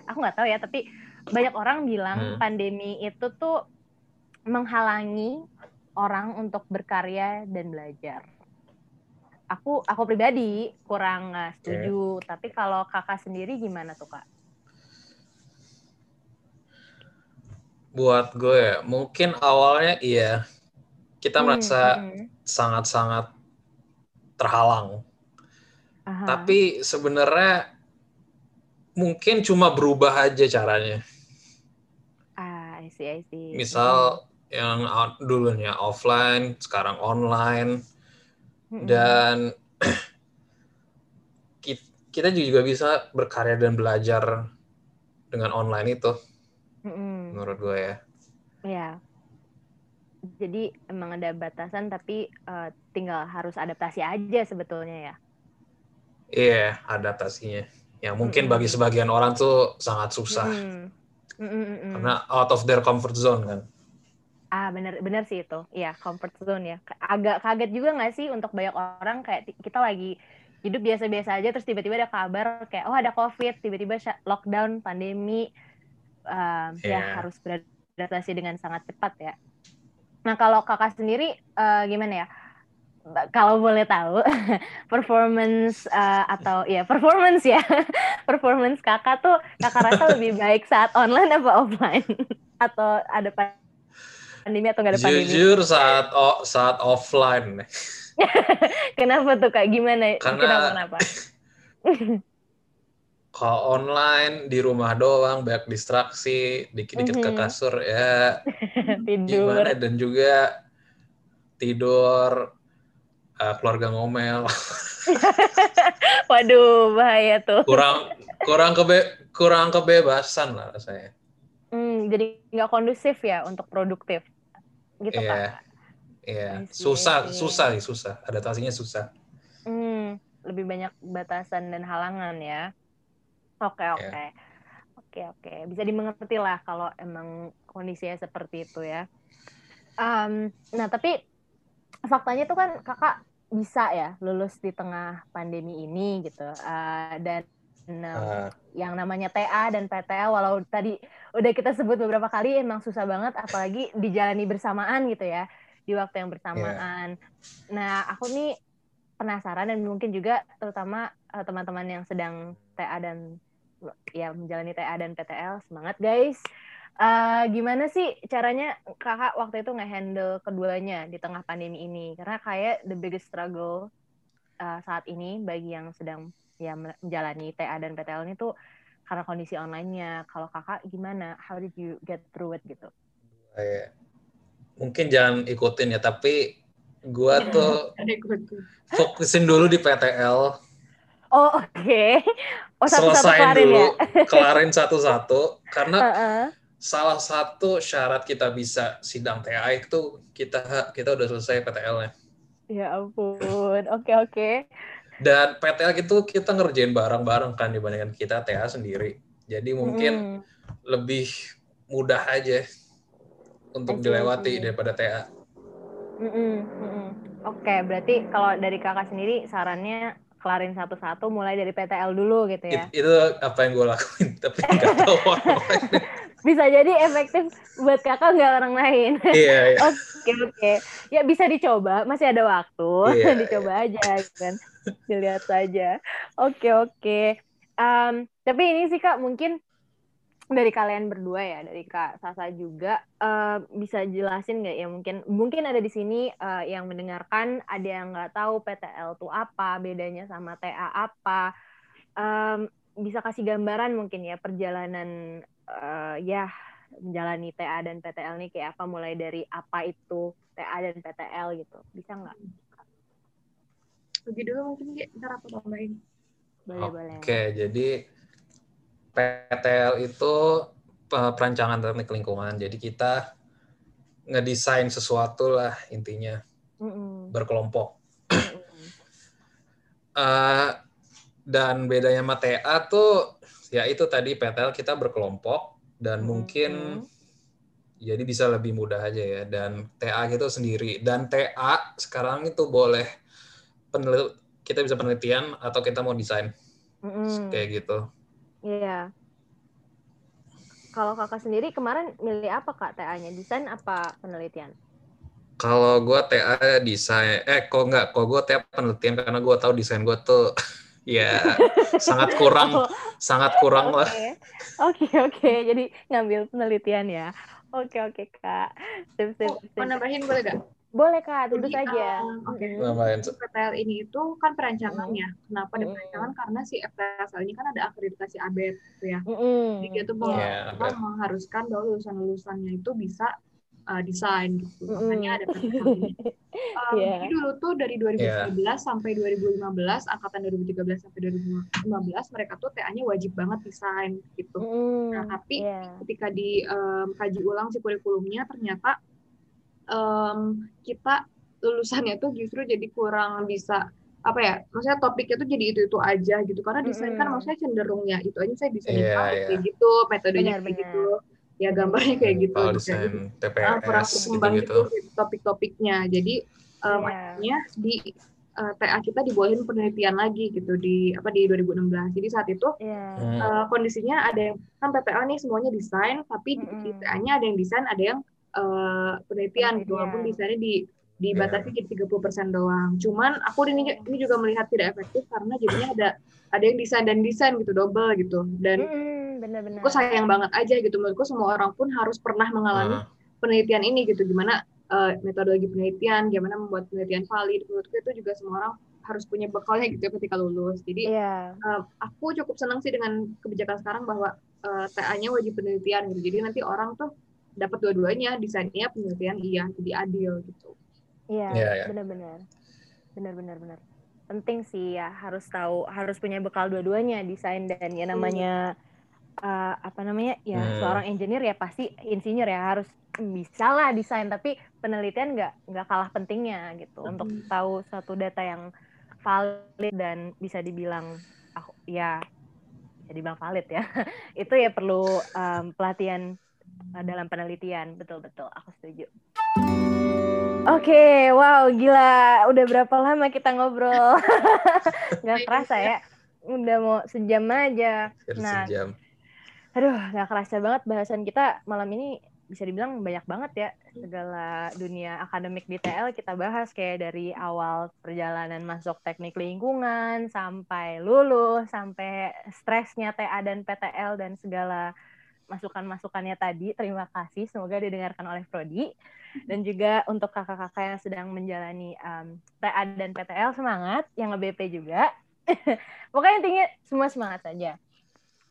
Aku nggak tahu ya, tapi banyak orang bilang Hmm. pandemi itu tuh menghalangi orang untuk berkarya dan belajar. Aku aku pribadi kurang uh, setuju, tapi kalau kakak sendiri gimana tuh kak? Buat gue ya, mungkin awalnya iya kita Hmm, merasa hmm. sangat-sangat terhalang. Aha. Tapi sebenarnya mungkin cuma berubah aja caranya. ah, I see, I see. Misal yang out- dulunya offline, sekarang online, dan ki- kita juga bisa berkarya dan belajar dengan online itu, menurut gue ya. Ya. Jadi emang ada batasan tapi uh, tinggal harus adaptasi aja sebetulnya ya. Iya, yeah, adaptasinya. Yang mungkin bagi sebagian orang tuh sangat susah. Mm -hmm. Mm -hmm. Karena out of their comfort zone kan. Ah bener bener sih itu, iya comfort zone ya. Agak kaget juga nggak sih untuk banyak orang kayak kita lagi hidup biasa-biasa aja terus tiba-tiba ada kabar kayak oh ada covid, tiba-tiba lockdown, pandemi, uh, yeah. ya iya. harus beradaptasi dengan sangat cepat ya. Nah kalau kakak sendiri uh, gimana ya? Kalau boleh tahu performance uh, atau ya performance ya performance kakak tuh kakak rasa lebih baik saat online apa offline atau ada pandemi atau nggak ada pandemi? Jujur saat oh, saat offline. kenapa tuh kak? Gimana? Karena kenapa? kenapa? kalau online di rumah doang banyak distraksi dikit-dikit mm -hmm. ke mhm. kasur ya tidur gimana dan juga tidur uh, keluarga ngomel waduh bahaya tuh kurang kurang kebe kurang kebebasan lah saya hmm, jadi nggak kondusif ya untuk produktif gitu yeah. Iya. Iya, susah, susah sih, susah. Adaptasinya susah. Hmm, lebih banyak batasan dan halangan ya. Oke, oke. Yeah. Oke, oke. Bisa dimengerti lah kalau emang kondisinya seperti itu ya. Um, nah, tapi faktanya tuh kan kakak bisa ya lulus di tengah pandemi ini gitu. Uh, dan Nah, uh. yang namanya TA dan PTL walau tadi udah kita sebut beberapa kali emang susah banget apalagi dijalani bersamaan gitu ya di waktu yang bersamaan. Yeah. Nah, aku nih penasaran dan mungkin juga terutama uh, teman-teman yang sedang TA dan ya menjalani TA dan PTL semangat guys. Uh, gimana sih caranya kakak waktu itu nge-handle keduanya di tengah pandemi ini? Karena kayak the biggest struggle uh, saat ini bagi yang sedang ya menjalani TA dan PTL ini tuh karena kondisi online-nya. Kalau kakak gimana? How did you get through it gitu? Mungkin jangan ikutin ya, tapi gua tuh fokusin dulu di PTL. Oh oke. Okay. Oh, satu -satu Selesain dulu, ya? kelarin satu-satu. Karena uh -uh. salah satu syarat kita bisa sidang TA itu kita kita udah selesai PTL-nya. Ya ampun. Oke okay, oke. Okay. Dan PTL itu kita ngerjain bareng-bareng kan dibandingkan kita TA sendiri. Jadi mungkin mm. lebih mudah aja untuk dilewati daripada TA. Mm -mm, mm Oke, okay, berarti kalau dari kakak sendiri sarannya kelarin satu-satu mulai dari PTL dulu gitu ya? It, itu apa yang gue lakuin, tapi nggak tahu lain. Bisa jadi efektif buat kakak nggak orang lain. Iya, iya. Oke, oke. Ya bisa dicoba, masih ada waktu. Yeah, dicoba yeah. aja gitu kan. Dilihat saja. Oke, oke. Um, tapi ini sih Kak, mungkin dari kalian berdua ya, dari Kak Sasa juga uh, bisa jelasin nggak ya mungkin mungkin ada di sini uh, yang mendengarkan ada yang nggak tahu PTL itu apa, bedanya sama TA apa. Um, bisa kasih gambaran mungkin ya perjalanan uh, ya menjalani TA dan PTL ini kayak apa mulai dari apa itu TA dan PTL gitu. Bisa nggak? Pergi dulu mungkin ntar aku tambahin. Boleh, Oke, boleh. Oke, jadi PTL itu perancangan teknik lingkungan. Jadi kita ngedesain sesuatu lah intinya mm -mm. berkelompok. Mm -mm. uh, dan bedanya sama TA tuh ya itu tadi PTL kita berkelompok dan mm -hmm. mungkin jadi bisa lebih mudah aja ya. Dan TA gitu sendiri dan TA sekarang itu boleh penelit kita bisa penelitian atau kita mau desain mm -hmm. kayak gitu. Iya. Kalau kakak sendiri kemarin milih apa kak TA-nya? Desain apa penelitian? Kalau gue TA desain, eh kok nggak? Kok gue TA penelitian karena gue tahu desain gue tuh ya sangat kurang, oh. sangat kurang okay. lah. Oke okay, oke, okay. jadi ngambil penelitian ya. Oke okay, oke okay, kak. Sip, sip, sip. Oh, mau nambahin boleh gak? Boleh kak, tentu saja. Uh, Oke. Okay. PTL ini itu kan perancangannya. Hmm. Kenapa ada perancangan? Karena si FTSL ini kan ada akreditasi ABET gitu ya. Mm. Jadi dia tuh yeah, iya, mengharuskan bahwa lulusan-lulusannya itu bisa uh, desain gitu. Mm. Makanya ada ini. Um, yeah. Jadi dulu tuh dari 2013 yeah. sampai 2015, angkatan 2013 sampai 2015 mereka tuh TA-nya wajib banget desain gitu. Mm. Nah, tapi yeah. ketika di um, kaji ulang si kurikulumnya ternyata um, kita lulusannya tuh justru jadi kurang bisa apa ya maksudnya topiknya tuh jadi itu itu aja gitu karena desain kan Mm-mm. maksudnya cenderung ya itu aja saya bisa Iya, desain iya. kayak gitu metodenya kayak gitu ya gambarnya kayak gitu Kalau gitu. desain Ah, kurang TPS berkembang gitu-gitu. gitu topik-topiknya jadi um, Iya. akhirnya di uh, TA kita dibolehin penelitian lagi gitu di apa di 2016 jadi saat itu Iya. Hmm. uh, kondisinya ada yang kan PPL nih semuanya desain tapi di- di Mm-mm. TA-nya ada yang desain ada yang uh, penelitian gitu walaupun Penelitian. desainnya di dibatasi jadi 30% doang. Cuman aku ini ini juga melihat tidak efektif karena jadinya ada ada yang desain dan desain gitu double gitu. Dan benar-benar. aku sayang banget aja gitu menurutku semua orang pun harus pernah mengalami Nah, penelitian ini gitu gimana uh, metodologi penelitian, gimana membuat penelitian valid. Menurutku itu juga semua orang harus punya bekalnya gitu ya ketika lulus. Jadi Iya. uh, aku cukup senang sih dengan kebijakan sekarang bahwa uh, TA-nya wajib penelitian gitu. Jadi nanti orang tuh dapat dua-duanya, desainnya penelitian iya, jadi adil gitu. Iya, Iya, iya. benar-benar. Benar-benar benar. Penting sih ya harus tahu, harus punya bekal dua-duanya, desain dan ya namanya uh, apa namanya? Ya Hmm. seorang engineer ya pasti insinyur ya harus bisa lah desain, tapi penelitian nggak nggak kalah pentingnya gitu untuk Hmm. tahu suatu data yang valid dan bisa dibilang ah, ya bisa dibilang valid ya. Itu ya perlu um, pelatihan uh, dalam penelitian. Betul betul, aku setuju. Oke, wow, gila. Udah berapa lama kita ngobrol? Nggak kerasa ya. Udah mau sejam aja. Nah, sejam. aduh, nggak kerasa banget bahasan kita malam ini bisa dibilang banyak banget ya. Segala dunia akademik di TL kita bahas kayak dari awal perjalanan masuk teknik lingkungan, sampai lulus, sampai stresnya TA dan PTL dan segala masukan-masukannya tadi. Terima kasih, semoga didengarkan oleh Prodi. Dan juga untuk kakak-kakak yang sedang menjalani um, TA dan PTL, semangat. Yang nge-BP juga. Pokoknya intinya semua semangat saja.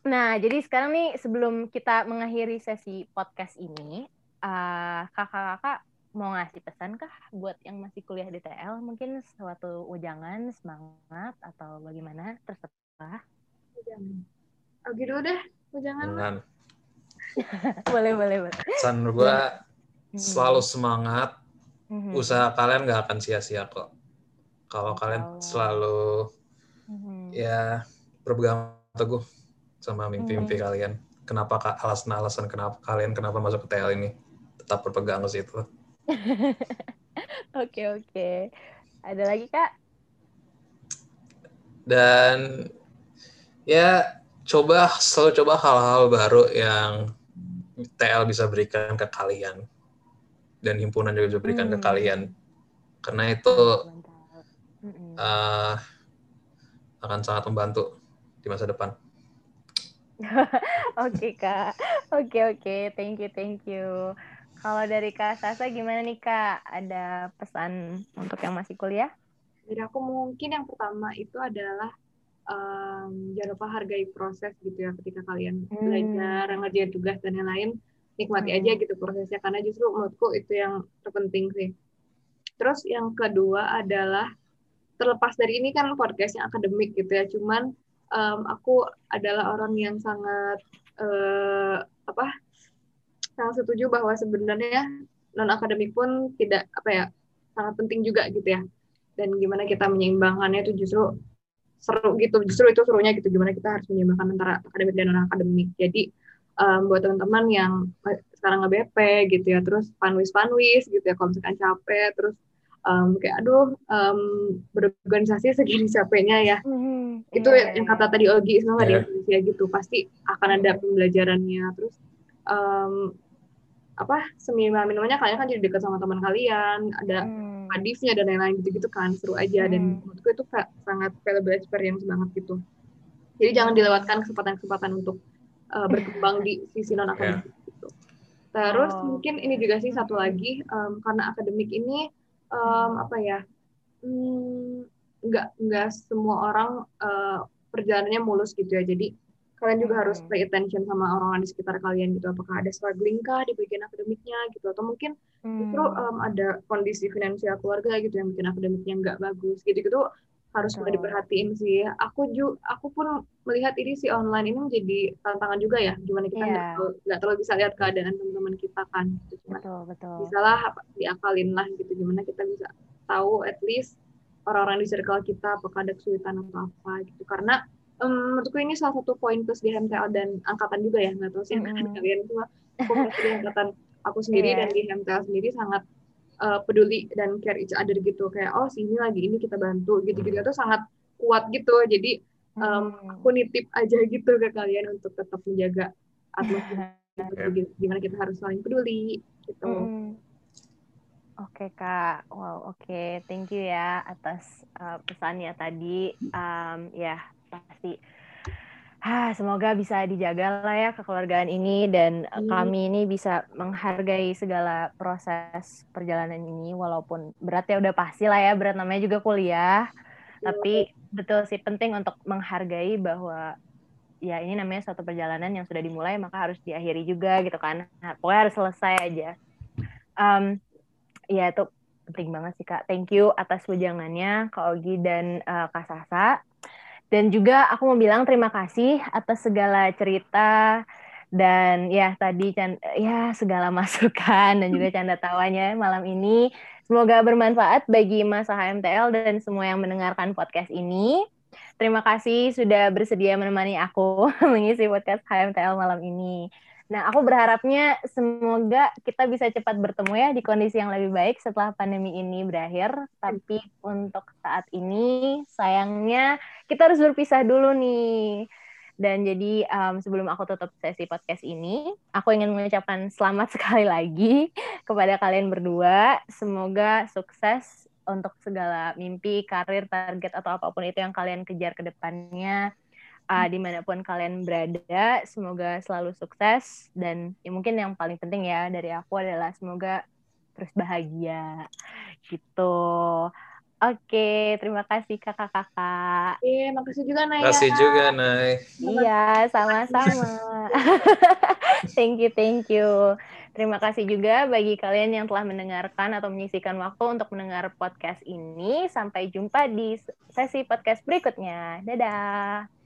Nah, jadi sekarang nih sebelum kita mengakhiri sesi podcast ini, uh, kakak-kakak mau ngasih pesan kah buat yang masih kuliah di TL? Mungkin suatu ujangan, semangat, atau bagaimana? Terserah. Jangan. Oke dulu deh, Oh, jangan lah. Dengan boleh, boleh, boleh. pesan gue selalu semangat, Mhm. usaha kalian nggak akan sia-sia kok. Kalau kalian selalu Mhm. ya berpegang teguh sama mimpi-mimpi Hmm. kalian. Kenapa alasan-alasan kenapa kalian kenapa masuk ke TL ini? Tetap berpegang ke situ. Oke, oke. Ada lagi, Kak? Dan ya coba selalu coba hal-hal baru yang TL bisa berikan ke kalian dan himpunan juga bisa berikan ke Hmm. kalian karena itu eh, akan sangat membantu di masa depan. Oke kak, oke oke, thank you thank you. Kalau dari kak Sasa gimana nih kak? Ada pesan untuk yang masih kuliah? Jadi aku mungkin yang pertama itu adalah em, jangan lupa hargai proses gitu ya ketika kalian Hmm. belajar, ngerjain tugas dan lain-lain, nikmati Hmm. aja gitu prosesnya karena justru menurutku itu yang terpenting sih. Terus yang kedua adalah terlepas dari ini kan podcastnya akademik gitu ya, cuman em, aku adalah orang yang sangat eh, apa sangat setuju bahwa sebenarnya non akademik pun tidak apa ya sangat penting juga gitu ya dan gimana kita menyeimbangkannya itu justru seru gitu justru itu serunya gitu gimana kita harus menyeimbangkan antara akademik dan non akademik jadi em, buat teman-teman yang sekarang nge-BP gitu ya terus panwis panwis gitu ya kalau misalkan capek terus em, kayak aduh em, berorganisasi segini capeknya ya itu Iya, yang iya. kata tadi Ogi nggak ada Iya. definisinya gitu pasti akan ada pembelajarannya terus em, apa seminar minumannya kalian kan jadi dekat sama teman kalian ada Hmm. Hadisnya dan lain-lain gitu-gitu kan seru aja. Dan Hmm. menurutku itu sangat valuable experience banget gitu. Jadi jangan dilewatkan kesempatan-kesempatan untuk uh, berkembang di sisi non akademik gitu. Terus Oh. mungkin ini juga sih satu lagi em, karena akademik ini em, apa ya hmm, nggak nggak semua orang eh, perjalanannya mulus gitu ya. Jadi kalian juga Hmm. harus pay attention sama orang-orang di sekitar kalian gitu apakah ada struggling kah di bagian akademiknya gitu atau mungkin justru Hmm. em, ada kondisi finansial keluarga gitu yang bikin akademiknya nggak bagus gitu gitu harus mulai diperhatiin sih. Aku juga, aku pun melihat ini sih online ini menjadi tantangan juga ya. Gimana kita nggak yeah. terlalu, terlalu bisa lihat keadaan teman-teman kita kan. Gitu. betul, betul. Bisa lah diakalin lah gitu. Gimana kita bisa tahu at least orang-orang di circle kita apakah ada kesulitan atau apa gitu. Karena um, menurutku ini salah satu poin plus di MTL dan angkatan juga ya. Nggak tahu sih mm -hmm. kalian cuma di angkatan aku sendiri yeah. dan di MTL sendiri sangat uh, peduli dan care each other gitu kayak oh sini lagi ini kita bantu gitu-gitu itu sangat kuat gitu jadi um, aku nitip aja gitu ke kalian untuk tetap menjaga atmosfer gitu, gimana kita harus saling peduli gitu. Hmm. Oke okay, kak, wow oke, okay. thank you ya atas uh, pesannya tadi. Um, ya pasti. Ah, semoga bisa dijaga lah ya kekeluargaan ini dan hmm. kami ini bisa menghargai segala proses perjalanan ini walaupun berat ya udah pasti lah ya berat namanya juga kuliah. Hmm. tapi betul sih penting untuk menghargai bahwa ya ini namanya suatu perjalanan yang sudah dimulai maka harus diakhiri juga gitu kan. Nah, pokoknya harus selesai aja. Um, ya itu penting banget sih kak. Thank you atas wejangannya kak Ogi dan uh, kak Sasa dan juga aku mau bilang terima kasih atas segala cerita dan ya tadi ya segala masukan dan juga canda tawanya malam ini. Semoga bermanfaat bagi masa HMTL dan semua yang mendengarkan podcast ini. Terima kasih sudah bersedia menemani aku mengisi podcast HMTL malam ini. Nah, aku berharapnya semoga kita bisa cepat bertemu ya di kondisi yang lebih baik setelah pandemi ini berakhir. Tapi untuk saat ini, sayangnya kita harus berpisah dulu nih. Dan jadi um, sebelum aku tutup sesi podcast ini, aku ingin mengucapkan selamat sekali lagi kepada kalian berdua. Semoga sukses untuk segala mimpi, karir, target, atau apa pun itu yang kalian kejar ke depannya uh, di mana pun kalian berada semoga selalu sukses dan ya mungkin yang paling penting ya dari aku adalah semoga terus bahagia gitu Oke, terima kasih kakak-kakak. Iya, makasih juga Nay. Makasih juga Nay. Iya, sama-sama. thank you, thank you. Terima kasih juga bagi kalian yang telah mendengarkan atau menyisikan waktu untuk mendengar podcast ini. Sampai jumpa di sesi podcast berikutnya. Dadah.